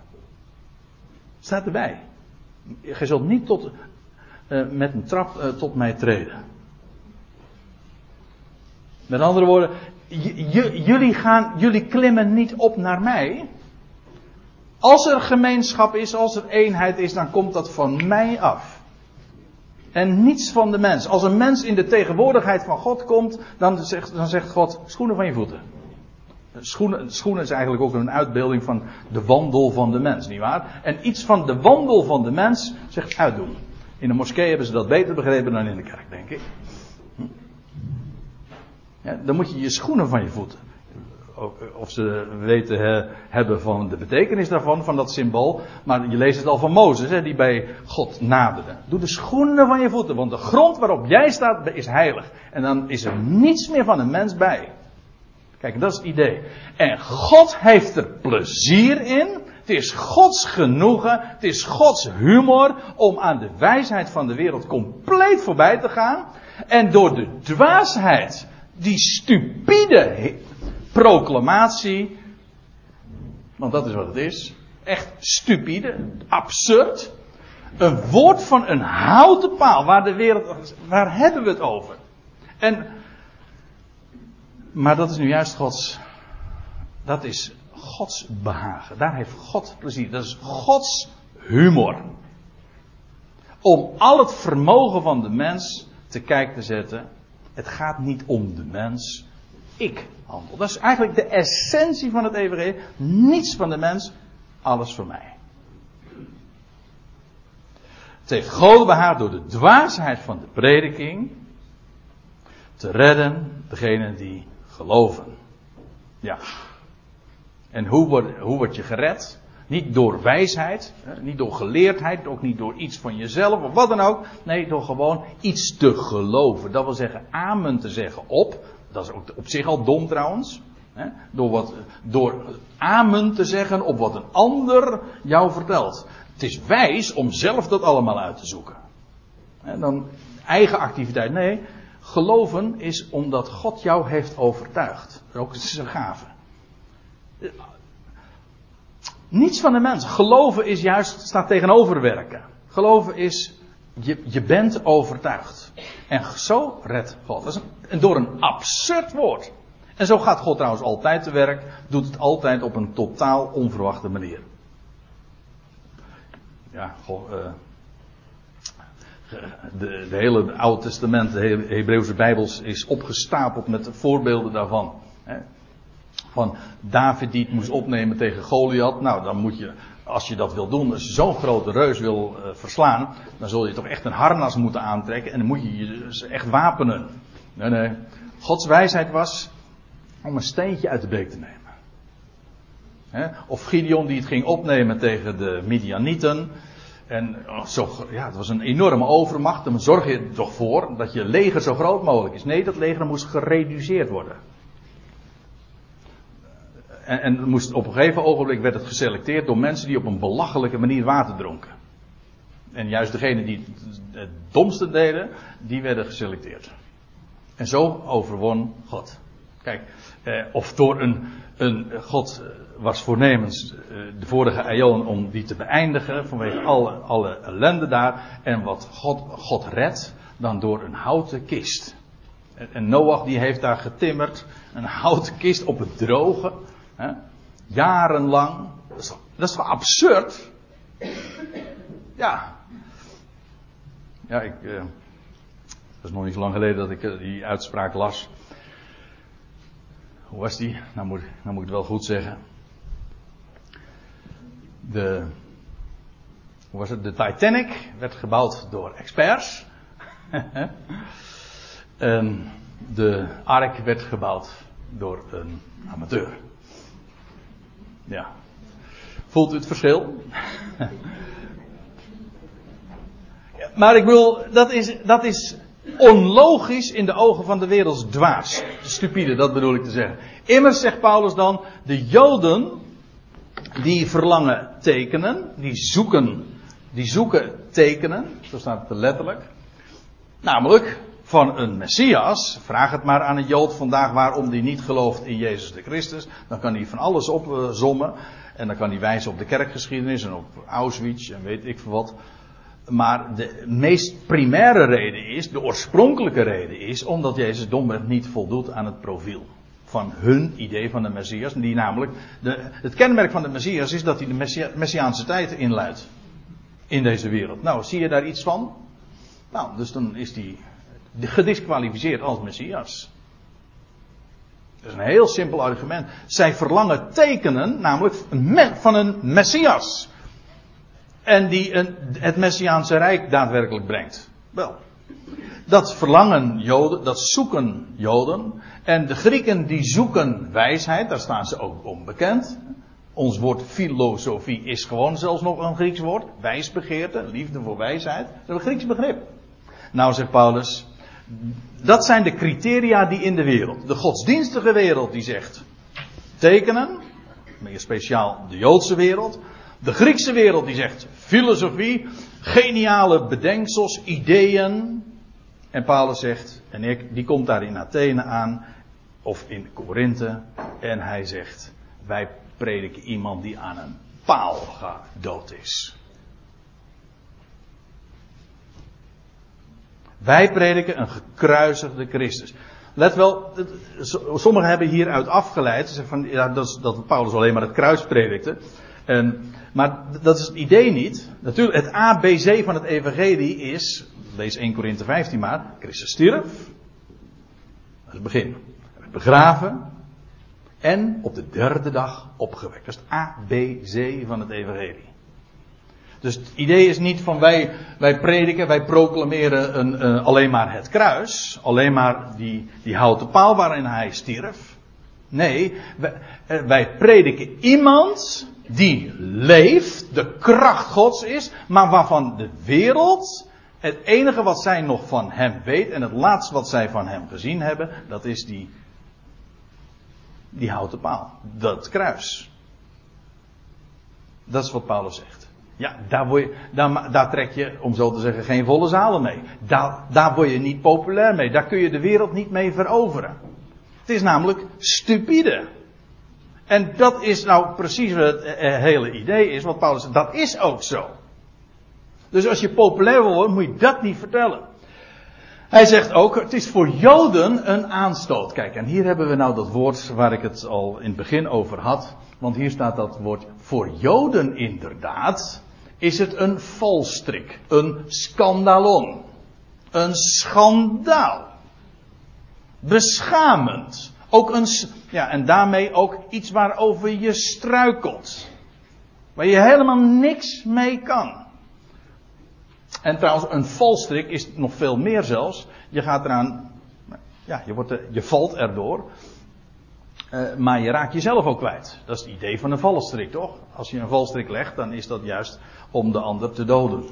Staat erbij. Je zult niet tot, uh, met een trap uh, tot mij treden. Met andere woorden, jullie, gaan, jullie klimmen niet op naar mij. Als er gemeenschap is, als er eenheid is, dan komt dat van mij af. En niets van de mens. Als een mens in de tegenwoordigheid van God komt, dan zegt, dan zegt God: schoenen van je voeten. Schoenen, schoenen is eigenlijk ook een uitbeelding van de wandel van de mens, nietwaar? En iets van de wandel van de mens zegt uitdoen. In de moskee hebben ze dat beter begrepen dan in de kerk, denk ik. Ja, dan moet je je schoenen van je voeten. Of ze weten hebben van de betekenis daarvan, van dat symbool. Maar je leest het al van Mozes, hè, die bij God naderde. Doe de schoenen van je voeten, want de grond waarop jij staat is heilig. En dan is er niets meer van een mens bij. Kijk, dat is het idee. En God heeft er plezier in. Het is Gods genoegen. Het is Gods humor om aan de wijsheid van de wereld compleet voorbij te gaan. En door de dwaasheid die stupide proclamatie, want dat is wat het is, echt stupide, absurd, een woord van een houten paal, waar de wereld, waar hebben we het over? En, maar dat is nu juist Gods, dat is Gods behagen. Daar heeft God plezier. Dat is Gods humor. Om al het vermogen van de mens te kijk te zetten het gaat niet om de mens. Ik handel. Dat is eigenlijk de essentie van het evangelie. Niets van de mens, alles voor mij. Het heeft God behaard door de dwaasheid van de prediking te redden degenen die geloven. Ja. En hoe word, hoe word je gered? Niet door wijsheid, niet door geleerdheid, ook niet door iets van jezelf of wat dan ook. Nee, door gewoon iets te geloven. Dat wil zeggen, amen te zeggen op. Dat is ook op zich al dom trouwens. Door, wat, door amen te zeggen op wat een ander jou vertelt. Het is wijs om zelf dat allemaal uit te zoeken. En dan eigen activiteit. Nee, geloven is omdat God jou heeft overtuigd. Ook is een gave. Niets van de mens. Geloven is juist, staat tegenover werken. Geloven is, je, je bent overtuigd. En zo redt God. Dat is een, door een absurd woord. En zo gaat God trouwens altijd te werk. Doet het altijd op een totaal onverwachte manier. Ja, goh, uh, de, de hele Oude Testament, de Hebreeuwse Bijbels is opgestapeld met voorbeelden daarvan. Van David die het moest opnemen tegen Goliath. Nou, dan moet je, als je dat wil doen, als je zo'n grote reus wil uh, verslaan, dan zul je toch echt een harnas moeten aantrekken en dan moet je je dus echt wapenen. Nee, nee. Gods wijsheid was om een steentje uit de beek te nemen. Of Gideon die het ging opnemen tegen de Midianieten. En oh, zo, ja, het was een enorme overmacht. Dan zorg je er toch voor dat je leger zo groot mogelijk is. Nee, dat leger moest gereduceerd worden. En, en moest, op een gegeven ogenblik werd het geselecteerd door mensen die op een belachelijke manier water dronken. En juist degenen die het domste deden, die werden geselecteerd. En zo overwon God. Kijk, eh, of door een, een God was voornemens eh, de vorige eon om die te beëindigen vanwege alle, alle ellende daar. En wat God, God redt, dan door een houten kist. En, en Noach die heeft daar getimmerd, een houten kist op het droge. Hè, jarenlang. Dat is, toch absurd? Ja. Ja, ik. Uh, dat is nog niet zo lang geleden dat ik uh, die uitspraak las. Hoe was die? Nou moet, nou moet ik het wel goed zeggen de, hoe was het? De Titanic werd gebouwd door experts. en de Ark werd gebouwd door een amateur. Ja. Voelt u het verschil? maar ik bedoel, dat is, dat is onlogisch in de ogen van de wereld dwaas. Stupide, dat bedoel ik te zeggen. Immers zegt Paulus dan, de Joden die verlangen tekenen, die zoeken, die zoeken tekenen, zo staat het letterlijk. Namelijk van een Messias. Vraag het maar aan een Jood vandaag waarom die niet gelooft in Jezus de Christus. Dan kan hij van alles opzommen. En dan kan hij wijzen op de kerkgeschiedenis en op Auschwitz en weet ik veel wat. Maar de meest primaire reden is, de oorspronkelijke reden is, omdat Jezus domweg niet voldoet aan het profiel van hun idee van de Messias. Die namelijk, de, het kenmerk van de Messias is dat hij de Messiaanse tijd inluidt. In deze wereld. Nou, zie je daar iets van? Nou, dus dan is hij gedisqualificeerd als Messias. Dat is een heel simpel argument. Zij verlangen tekenen, namelijk van een Messias. En die het Messiaanse Rijk daadwerkelijk brengt. Wel, dat verlangen Joden, dat zoeken Joden. En de Grieken die zoeken wijsheid, daar staan ze ook onbekend. Ons woord filosofie is gewoon zelfs nog een Grieks woord. Wijsbegeerte, liefde voor wijsheid. Dat is een Grieks begrip. Nou zegt Paulus, dat zijn de criteria die in de wereld, de godsdienstige wereld die zegt, tekenen, meer speciaal de Joodse wereld, de Griekse wereld die zegt filosofie, geniale bedenksels, ideeën, en Paulus zegt, en ik, die komt daar in Athene aan, of in Korinthe, en hij zegt, wij prediken iemand die aan een paal dood is. Wij prediken een gekruisigde Christus. Let wel, sommigen hebben hieruit afgeleid van, ja, dat, dat Paulus alleen maar het kruis predikte. En, maar dat is het idee niet. Natuurlijk, het ABC van het evangelie is lees 1 Korinthe 15 maar. Christus stierf. Dat is het begin. Begraven. En op de derde dag opgewekt. Dat is het ABC van het evangelie. Dus het idee is niet van wij, wij prediken, wij proclameren een, uh, alleen maar het kruis. Alleen maar die, die houten paal waarin hij stierf. Nee, wij, uh, wij prediken iemand die leeft, de kracht Gods is, maar waarvan de wereld het enige wat zij nog van hem weet en het laatste wat zij van hem gezien hebben, dat is die, die houten paal. Dat kruis. Dat is wat Paulus zegt. Ja, daar, je, daar, daar trek je, om zo te zeggen, geen volle zalen mee. Daar, daar word je niet populair mee. Daar kun je de wereld niet mee veroveren. Het is namelijk stupide. En dat is nou precies wat het eh, hele idee is, wat Paulus zegt. Dat is ook zo. Dus als je populair wil worden, moet je dat niet vertellen. Hij zegt ook, het is voor Joden een aanstoot. Kijk, en hier hebben we nou dat woord waar ik het al in het begin over had. Want hier staat dat woord voor Joden inderdaad. Is het een valstrik, een scandalon, een schandaal. Beschamend. Ook een, ja, en daarmee ook iets waarover je struikelt. Waar je helemaal niks mee kan. En trouwens, een valstrik is nog veel meer zelfs. Je gaat eraan, ja, je, wordt je valt erdoor. Uh, maar je raakt jezelf ook kwijt. Dat is het idee van een valstrik, toch? Als je een valstrik legt, dan is dat juist om de ander te doden.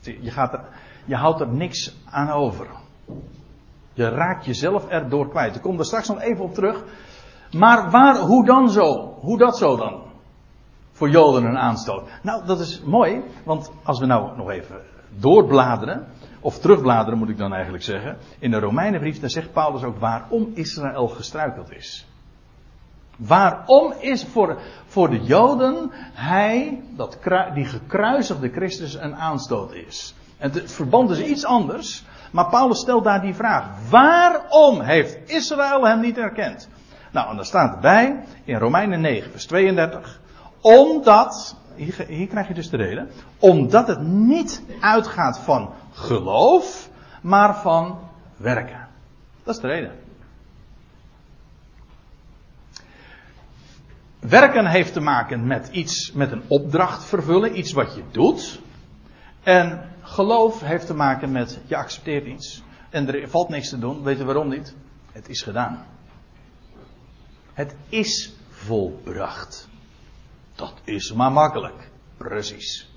Je, gaat je houdt er niks aan over. Je raakt jezelf erdoor kwijt. Ik kom er straks nog even op terug. Maar waar, hoe dan zo? Hoe dat zo dan? Voor Joden een aanstoot. Nou, dat is mooi, want als we nou nog even doorbladeren, of terugbladeren moet ik dan eigenlijk zeggen, in de Romeinenbrief, dan zegt Paulus ook waarom Israël gestruikeld is. Waarom is voor, voor de Joden hij, dat, die gekruisigde Christus, een aanstoot is. En het verband is iets anders, maar Paulus stelt daar die vraag. Waarom heeft Israël hem niet erkend? Nou, en dan staat erbij, in Romeinen 9, vers 32, omdat, hier krijg je dus de reden, omdat het niet uitgaat van geloof, maar van werken. Dat is de reden. Werken heeft te maken met iets, met een opdracht vervullen, iets wat je doet. En geloof heeft te maken met je accepteert iets. En er valt niks te doen. Weet je waarom niet? Het is gedaan. Het is volbracht. Dat is maar makkelijk. Precies.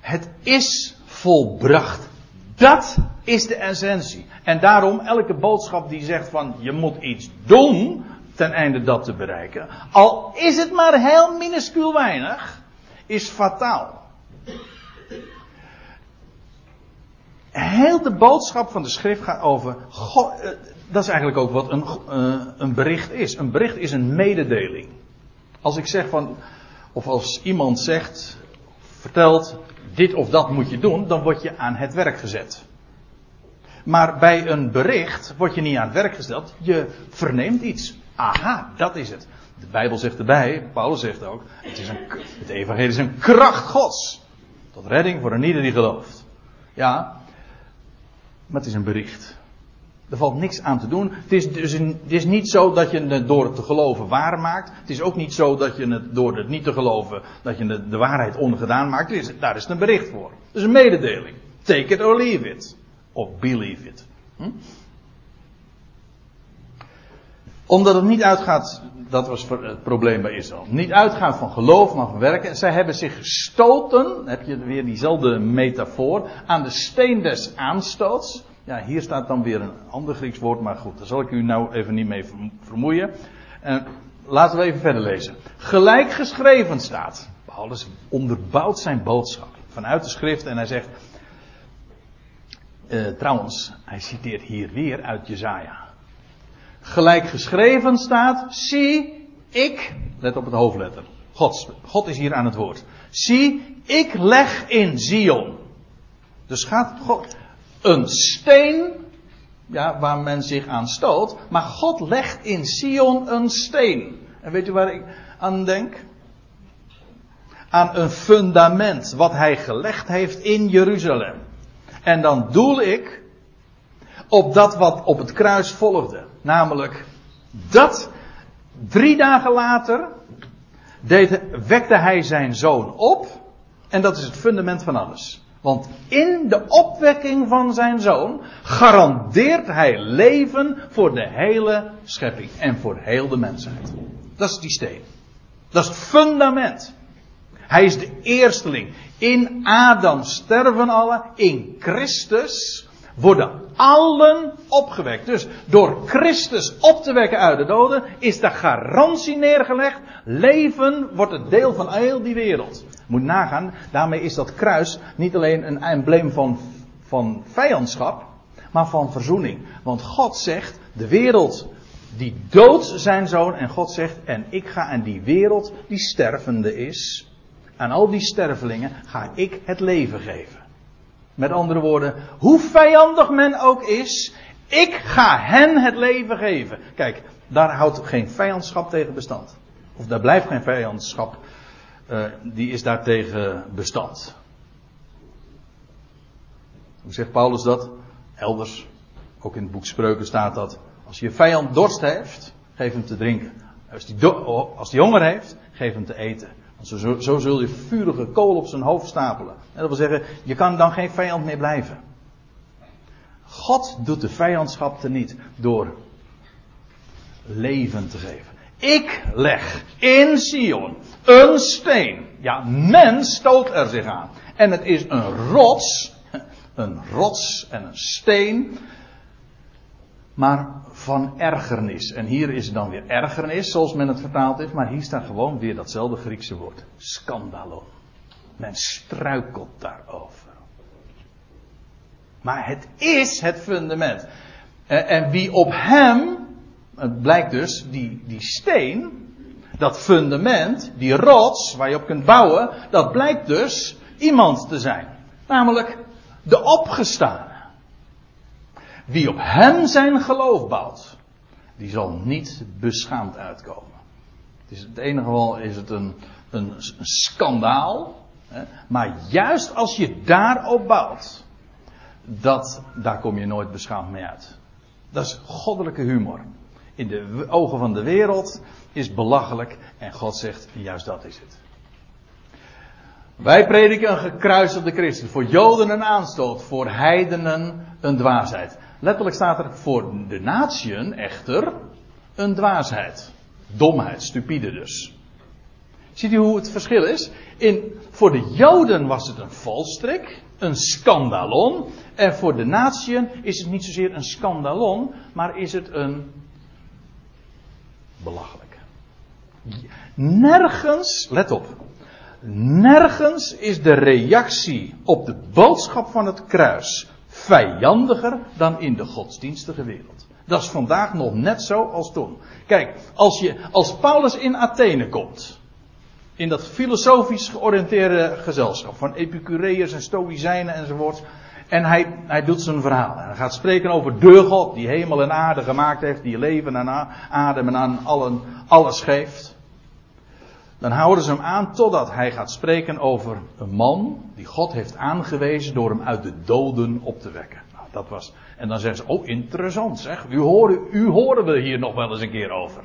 Het is volbracht. Dat is de essentie. En daarom elke boodschap die zegt van je moet iets doen ten einde dat te bereiken, al is het maar heel minuscuul weinig, is fataal. Heel de boodschap van de schrift gaat over. God, eh, dat is eigenlijk ook wat een, uh, een bericht is. Een bericht is een mededeling. Als ik zeg van. Of als iemand zegt. Vertelt. Dit of dat moet je doen. Dan word je aan het werk gezet. Maar bij een bericht word je niet aan het werk gesteld. Je verneemt iets. Aha, dat is het. De Bijbel zegt erbij, Paulus zegt ook, het, is een, het evangelie is een kracht gods. Tot redding voor een ieder die gelooft. Ja, maar het is een bericht. Er valt niks aan te doen. Het is, dus een, het is niet zo dat je het door het te geloven waar maakt. Het is ook niet zo dat je het door het niet te geloven, dat je de, waarheid ongedaan maakt. Is, daar is het een bericht voor. Is een mededeling. Take it or leave it. Of believe it. Hm? Omdat het niet uitgaat, dat was het probleem bij Israël. Niet uitgaat van geloof, maar van werken. Zij hebben zich gestoten, heb je weer diezelfde metafoor, aan de steen des aanstoots. Ja, hier staat dan weer een ander Grieks woord, maar goed, daar zal ik u nou even niet mee vermoeien. En laten we even verder lezen. Gelijk geschreven staat. Paulus onderbouwt zijn boodschap vanuit de schrift en hij zegt. Uh, trouwens, hij citeert hier weer uit Jezaja gelijk geschreven staat, zie, ik, let op het hoofdletter, God, God is hier aan het woord. Zie, ik leg in Zion. Dus gaat God, een steen, ja, waar men zich aan stoot, maar God legt in Sion een steen. En weet u waar ik aan denk? Aan een fundament wat hij gelegd heeft in Jeruzalem. En dan doel ik op dat wat op het kruis volgde. Namelijk dat drie dagen later deed, wekte hij zijn zoon op. En dat is het fundament van alles. Want in de opwekking van zijn zoon garandeert hij leven voor de hele schepping en voor heel de mensheid. Dat is die steen. Dat is het fundament. Hij is de eersteling. In Adam sterven alle. In Christus worden allen opgewekt. Dus door Christus op te wekken uit de doden is de garantie neergelegd. Leven wordt het deel van heel die wereld. Moet nagaan, daarmee is dat kruis niet alleen een embleem van, van vijandschap, maar van verzoening. Want God zegt, de wereld die doodt zijn zoon en God zegt, en ik ga aan die wereld die stervende is, aan al die stervelingen ga ik het leven geven. Met andere woorden, hoe vijandig men ook is, ik ga hen het leven geven. Kijk, daar houdt geen vijandschap tegen bestand. Of daar blijft geen vijandschap uh, die is daartegen bestand. Hoe zegt Paulus dat? Elders, ook in het boek Spreuken staat dat. Als je vijand dorst heeft, geef hem te drinken. Als die, als die honger heeft, geef hem te eten. Zo, zo, zul je vurige kool op zijn hoofd stapelen. En dat wil zeggen, je kan dan geen vijand meer blijven. God doet de vijandschap er niet door leven te geven. Ik leg in Sion een steen. Ja, men stoot er zich aan. En het is een rots. Een rots en een steen. Maar van ergernis. En hier is het dan weer ergernis, zoals men het vertaald heeft. Maar hier staat gewoon weer datzelfde Griekse woord. Scandalon. Men struikelt daarover. Maar het is het fundament. En wie op hem, het blijkt dus, die, die steen, dat fundament, die rots waar je op kunt bouwen, dat blijkt dus iemand te zijn. Namelijk de opgestane. Wie op hem zijn geloof bouwt, die zal niet beschaamd uitkomen. Het, enige geval is het een, een, een schandaal. Hè? Maar juist als je daarop bouwt, dat, daar kom je nooit beschaamd mee uit. Dat is goddelijke humor. In de ogen van de wereld is belachelijk en God zegt, juist dat is het. Wij prediken een gekruisigde Christus. Voor Joden een aanstoot, voor heidenen een dwaasheid. Letterlijk staat er voor de natieën echter een dwaasheid. Domheid, stupide dus. Ziet u hoe het verschil is? In, voor de Joden was het een valstrik, een scandalon. En voor de natieën is het niet zozeer een scandalon, maar is het een belachelijk. Nergens, let op, nergens is de reactie op de boodschap van het kruis vijandiger dan in de godsdienstige wereld. Dat is vandaag nog net zo als toen. Kijk, als, je, als Paulus in Athene komt, in dat filosofisch georiënteerde gezelschap van Epicureërs en Stoïcijnen enzovoort, en hij, hij doet zijn verhaal. Hij gaat spreken over de God die hemel en aarde gemaakt heeft, die leven en adem en aan allen, alles geeft. Dan houden ze hem aan totdat hij gaat spreken over een man die God heeft aangewezen door hem uit de doden op te wekken. Nou, dat was, en dan zeggen ze, oh interessant zeg, u horen, u horen we hier nog wel eens een keer over.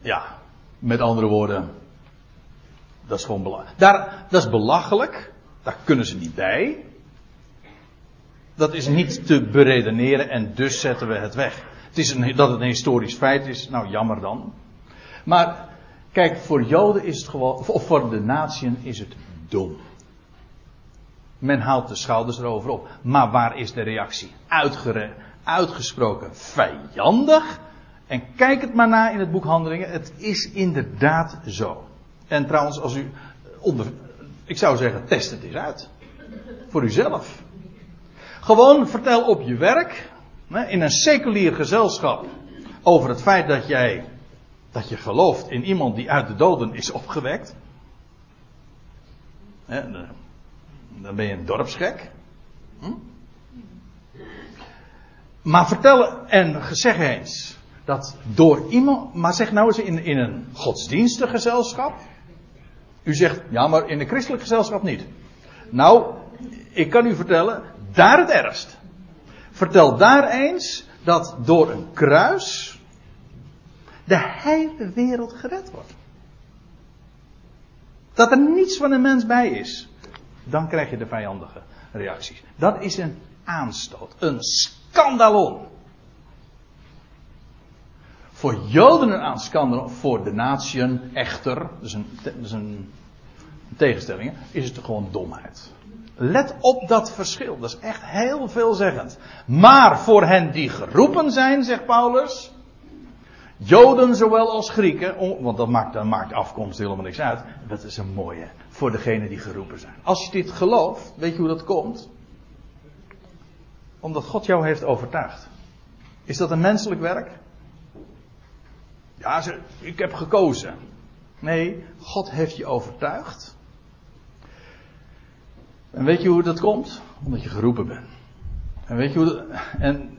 Ja, met andere woorden, dat is gewoon belachelijk. Daar, dat is belachelijk, daar kunnen ze niet bij. Dat is niet te beredeneren en dus zetten we het weg. Het is een, dat het een historisch feit is, nou jammer dan. Maar kijk, voor Joden is het gewoon, of voor de natieën is het dom. Men haalt de schouders erover op. Maar waar is de reactie? Uitgere, uitgesproken vijandig. En kijk het maar na in het boek Handelingen. Het is inderdaad zo. En trouwens, als u onder, ik zou zeggen, test het eens uit. Voor uzelf. Gewoon vertel op je werk, in een seculier gezelschap over het feit dat jij dat je gelooft in iemand die uit de doden is opgewekt. Dan ben je een dorpsgek. Hm? Maar vertel en zeg eens dat door iemand, maar zeg nou eens in, in een godsdienstig gezelschap. U zegt, ja, maar in een christelijk gezelschap niet. Nou, ik kan u vertellen, daar het ergst. Vertel daar eens dat door een kruis de hele wereld gered wordt. Dat er niets van een mens bij is. Dan krijg je de vijandige reacties. Dat is een aanstoot. Een scandalon. Voor Joden een aanschandalon. Voor de natieën echter. Dus een, dus een tegenstelling. Is het gewoon domheid. Let op dat verschil. Dat is echt heel veelzeggend. Maar voor hen die geroepen zijn, zegt Paulus. Joden zowel als Grieken, want dat maakt, dat maakt afkomst helemaal niks uit. Dat is een mooie voor degenen die geroepen zijn. Als je dit gelooft, weet je hoe dat komt? Omdat God jou heeft overtuigd. Is dat een menselijk werk? Ja, ik heb gekozen. Nee, God heeft je overtuigd. En weet je hoe dat komt? Omdat je geroepen bent. En weet je hoe en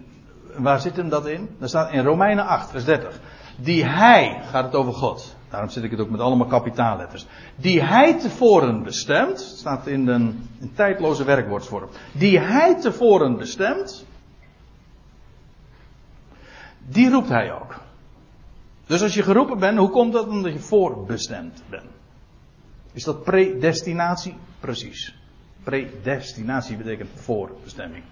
waar zit hem dat in? Dat staat in Romeinen 8, vers 30. Die hij, gaat het over God. Daarom zit ik het ook met allemaal kapitaalletters. Die hij tevoren bestemt, staat in een, een tijdloze werkwoordsvorm. Die hij tevoren bestemt, die roept hij ook. Dus als je geroepen bent, hoe komt dat? Omdat je voorbestemd bent. Is dat predestinatie? Precies. Predestinatie betekent voorbestemming.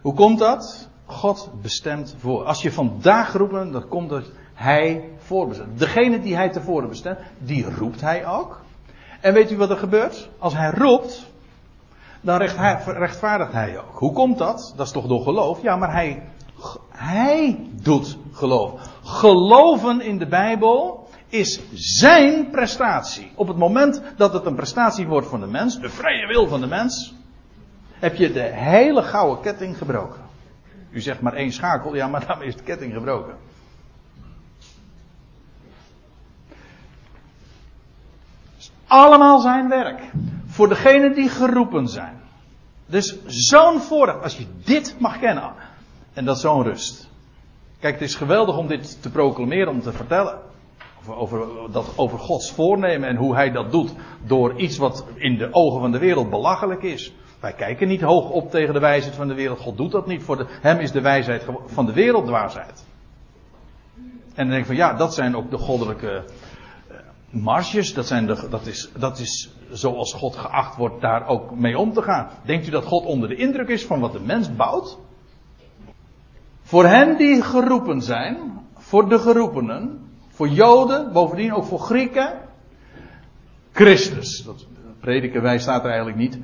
Hoe komt dat? God bestemt voor. Als je vandaag bent, dan komt het hij voorbestemt. Degene die hij tevoren bestemt, die roept hij ook. En weet u wat er gebeurt? Als hij roept, dan rechtvaardigt hij ook. Hoe komt dat? Dat is toch door geloof? Ja, maar hij, hij doet geloof. Geloven in de Bijbel is zijn prestatie. Op het moment dat het een prestatie wordt van de mens, de vrije wil van de mens, heb je de hele gouden ketting gebroken. U zegt maar één schakel, ja, maar daarmee is de ketting gebroken. allemaal zijn werk. Voor degenen die geroepen zijn. Dus zo'n voorrecht, als je dit mag kennen. En dat zo'n rust. Kijk, het is geweldig om dit te proclameren, om te vertellen. Over, dat, over Gods voornemen en hoe hij dat doet. Door iets wat in de ogen van de wereld belachelijk is. Wij kijken niet hoog op tegen de wijsheid van de wereld. God doet dat niet. Voor de, hem is de wijsheid van de wereld dwaasheid. En dan denk ik van ja, dat zijn ook de goddelijke marges, dat, zijn de, dat, is, dat is zoals God geacht wordt daar ook mee om te gaan. Denkt u dat God onder de indruk is van wat de mens bouwt? Voor hen die geroepen zijn, voor de geroepenen, voor Joden, bovendien ook voor Grieken, Christus. Dat prediken wij staat er eigenlijk niet.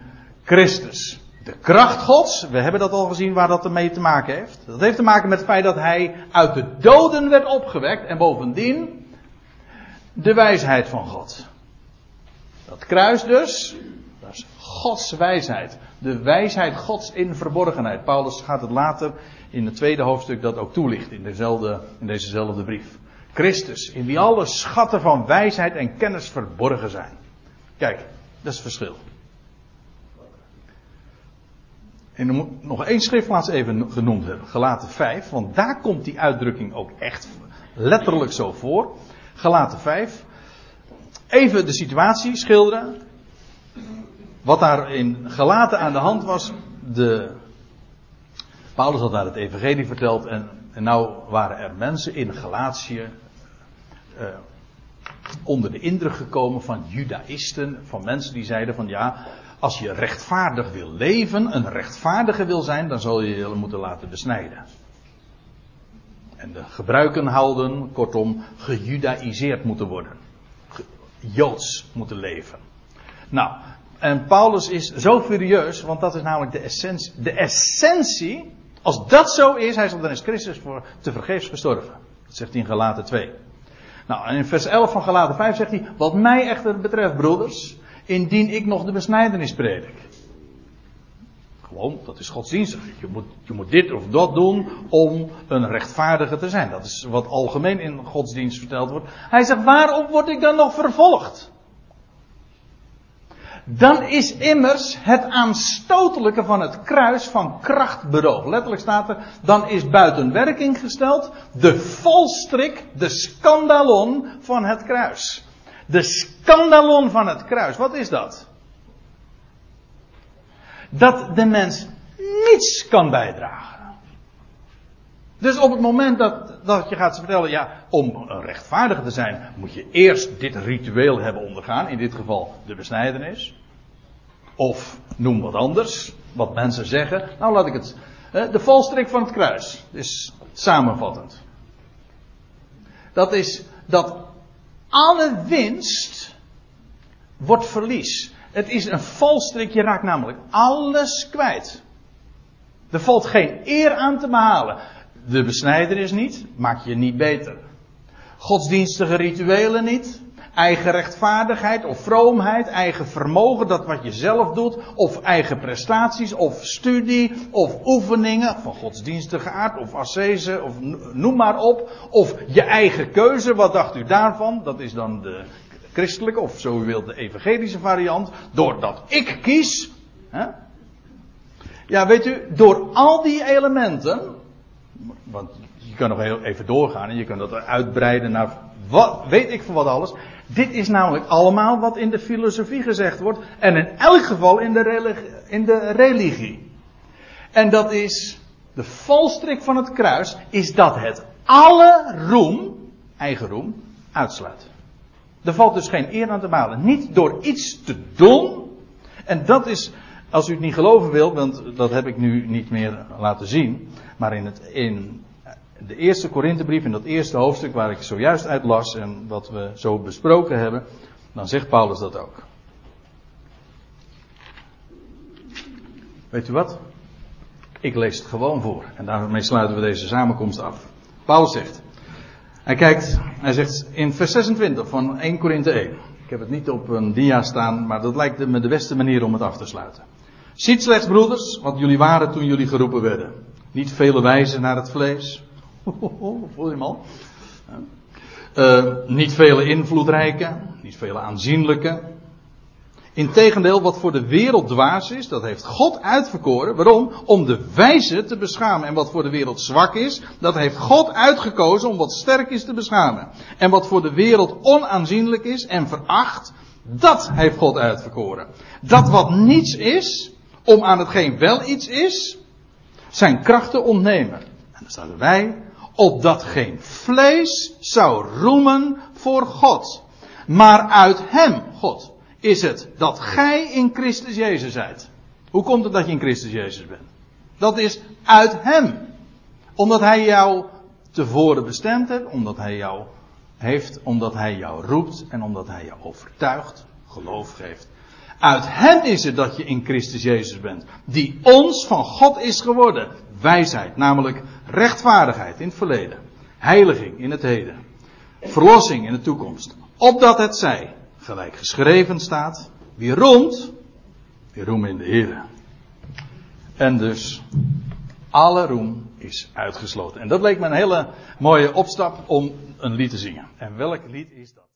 Christus. De kracht Gods, we hebben dat al gezien waar dat ermee te maken heeft. Dat heeft te maken met het feit dat hij uit de doden werd opgewekt en bovendien de wijsheid van God. Dat kruis dus, dat is Gods wijsheid. De wijsheid Gods in verborgenheid. Paulus gaat het later in het tweede hoofdstuk dat ook toelichten in, dezelfde, in dezezelfde brief. Christus, in wie alle schatten van wijsheid en kennis verborgen zijn. Kijk, dat is het verschil. En moet nog één schriftplaats even genoemd hebben, gelaten 5, want daar komt die uitdrukking ook echt letterlijk zo voor. Galaten 5. Even de situatie schilderen. Wat daar in Galaten aan de hand was. De, Paulus had daar het evangelie verteld. En, en nou waren er mensen in Galatië. Uh, onder de indruk gekomen van judaïsten. Van mensen die zeiden van ja. Als je rechtvaardig wil leven. Een rechtvaardige wil zijn. Dan zul je je moeten laten besnijden en de gebruiken houden, kortom, gejudaïseerd moeten worden. Joods moeten leven. Nou, en Paulus is zo furieus, want dat is namelijk de essentie. De essentie, als dat zo is, hij is dan is Christus voor te vergeefs gestorven. Dat zegt hij in Galaten 2. Nou, en in vers 11 van Galaten 5 zegt hij, wat mij echter betreft, broeders, indien ik nog de besnijdenis predik. Gewoon, dat is godsdienstig. Je moet, je moet dit of dat doen om een rechtvaardige te zijn. Dat is wat algemeen in godsdienst verteld wordt. Hij zegt, waarom word ik dan nog vervolgd? Dan is immers het aanstotelijke van het kruis van kracht beroofd. Letterlijk staat er, dan is buiten werking gesteld de volstrik, de scandalon van het kruis. De scandalon van het kruis, wat is dat? dat de mens niets kan bijdragen. Dus op het moment dat, dat je gaat vertellen, ja, om een te zijn, moet je eerst dit ritueel hebben ondergaan, in dit geval de besnijdenis. Of noem wat anders, wat mensen zeggen. Nou, laat ik het. De valstrik van het kruis is samenvattend. Dat is dat alle winst wordt verlies. Het is een valstrik, je raakt namelijk alles kwijt. Er valt geen eer aan te behalen. De besnijdenis niet, maakt je niet beter. Godsdienstige rituelen niet. Eigen rechtvaardigheid of vroomheid, eigen vermogen, dat wat je zelf doet, of eigen prestaties, of studie, of oefeningen van godsdienstige aard, of ascese, of noem maar op. Of je eigen keuze, wat dacht u daarvan? Dat is dan de christelijke, of zo u wilt de evangelische variant, doordat ik kies. Hè? Ja, weet u, door al die elementen, Want je kan nog heel even doorgaan en je kunt dat uitbreiden naar wat, weet ik van wat alles. Dit is namelijk allemaal wat in de filosofie gezegd wordt. En in elk geval in de religie. In de religie. En dat is, de valstrik van het kruis, is dat het alle roem, eigen roem, uitsluit. Er valt dus geen eer aan te malen. Niet door iets te doen. En dat is, als u het niet geloven wilt, want dat heb ik nu niet meer laten zien. Maar in, het, in de eerste Korinthebrief, in dat eerste hoofdstuk waar ik zojuist uit las en wat we zo besproken hebben, dan zegt Paulus dat ook. Weet u wat? Ik lees het gewoon voor. En daarmee sluiten we deze samenkomst af. Paulus zegt. Hij kijkt, hij zegt in vers 26 van 1 Korinthe 1. Ik heb het niet op een dia staan, maar dat lijkt me de beste manier om het af te sluiten. Ziet slechts, broeders, wat jullie waren toen jullie geroepen werden. Niet vele wijzen naar het vlees. Voel je al? Uh, niet vele invloedrijke, niet vele aanzienlijke. Integendeel, wat voor de wereld dwaas is, dat heeft God uitverkoren. Waarom? Om de wijze te beschamen. En wat voor de wereld zwak is, dat heeft God uitgekozen om wat sterk is te beschamen. En wat voor de wereld onaanzienlijk is en veracht, dat heeft God uitverkoren. Dat wat niets is, om aan hetgeen wel iets is, zijn krachten ontnemen. En dan zouden wij, opdat geen vlees zou roemen voor God. Maar uit hem, God, is het dat gij in Christus Jezus zijt. Hoe komt het dat je in Christus Jezus bent? Dat is uit Hem. Omdat Hij jou tevoren bestemd heeft, omdat Hij jou heeft, omdat Hij jou roept en omdat Hij jou overtuigt, geloof geeft. Uit Hem is het dat je in Christus Jezus bent, die ons van God is geworden. Wijsheid, namelijk rechtvaardigheid in het verleden, heiliging in het heden, verlossing in de toekomst. Opdat het zij, gelijk geschreven staat, wie roemt, wie roem in de Heer. En dus, alle roem is uitgesloten. En dat leek me een hele mooie opstap om een lied te zingen. En welk lied is dat?